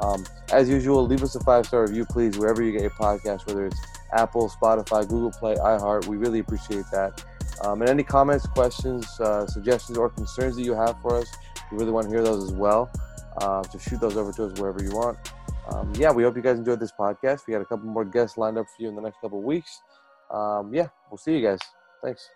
Um, as usual, leave us a five star review, please, wherever you get your podcast, whether it's Apple, Spotify, Google Play, iHeart. We really appreciate that. Um, and any comments, questions, uh, suggestions, or concerns that you have for us, we really want to hear those as well. Uh, so shoot those over to us wherever you want. Um, yeah, we hope you guys enjoyed this podcast. We got a couple more guests lined up for you in the next couple weeks. Um, yeah, we'll see you guys. Thanks.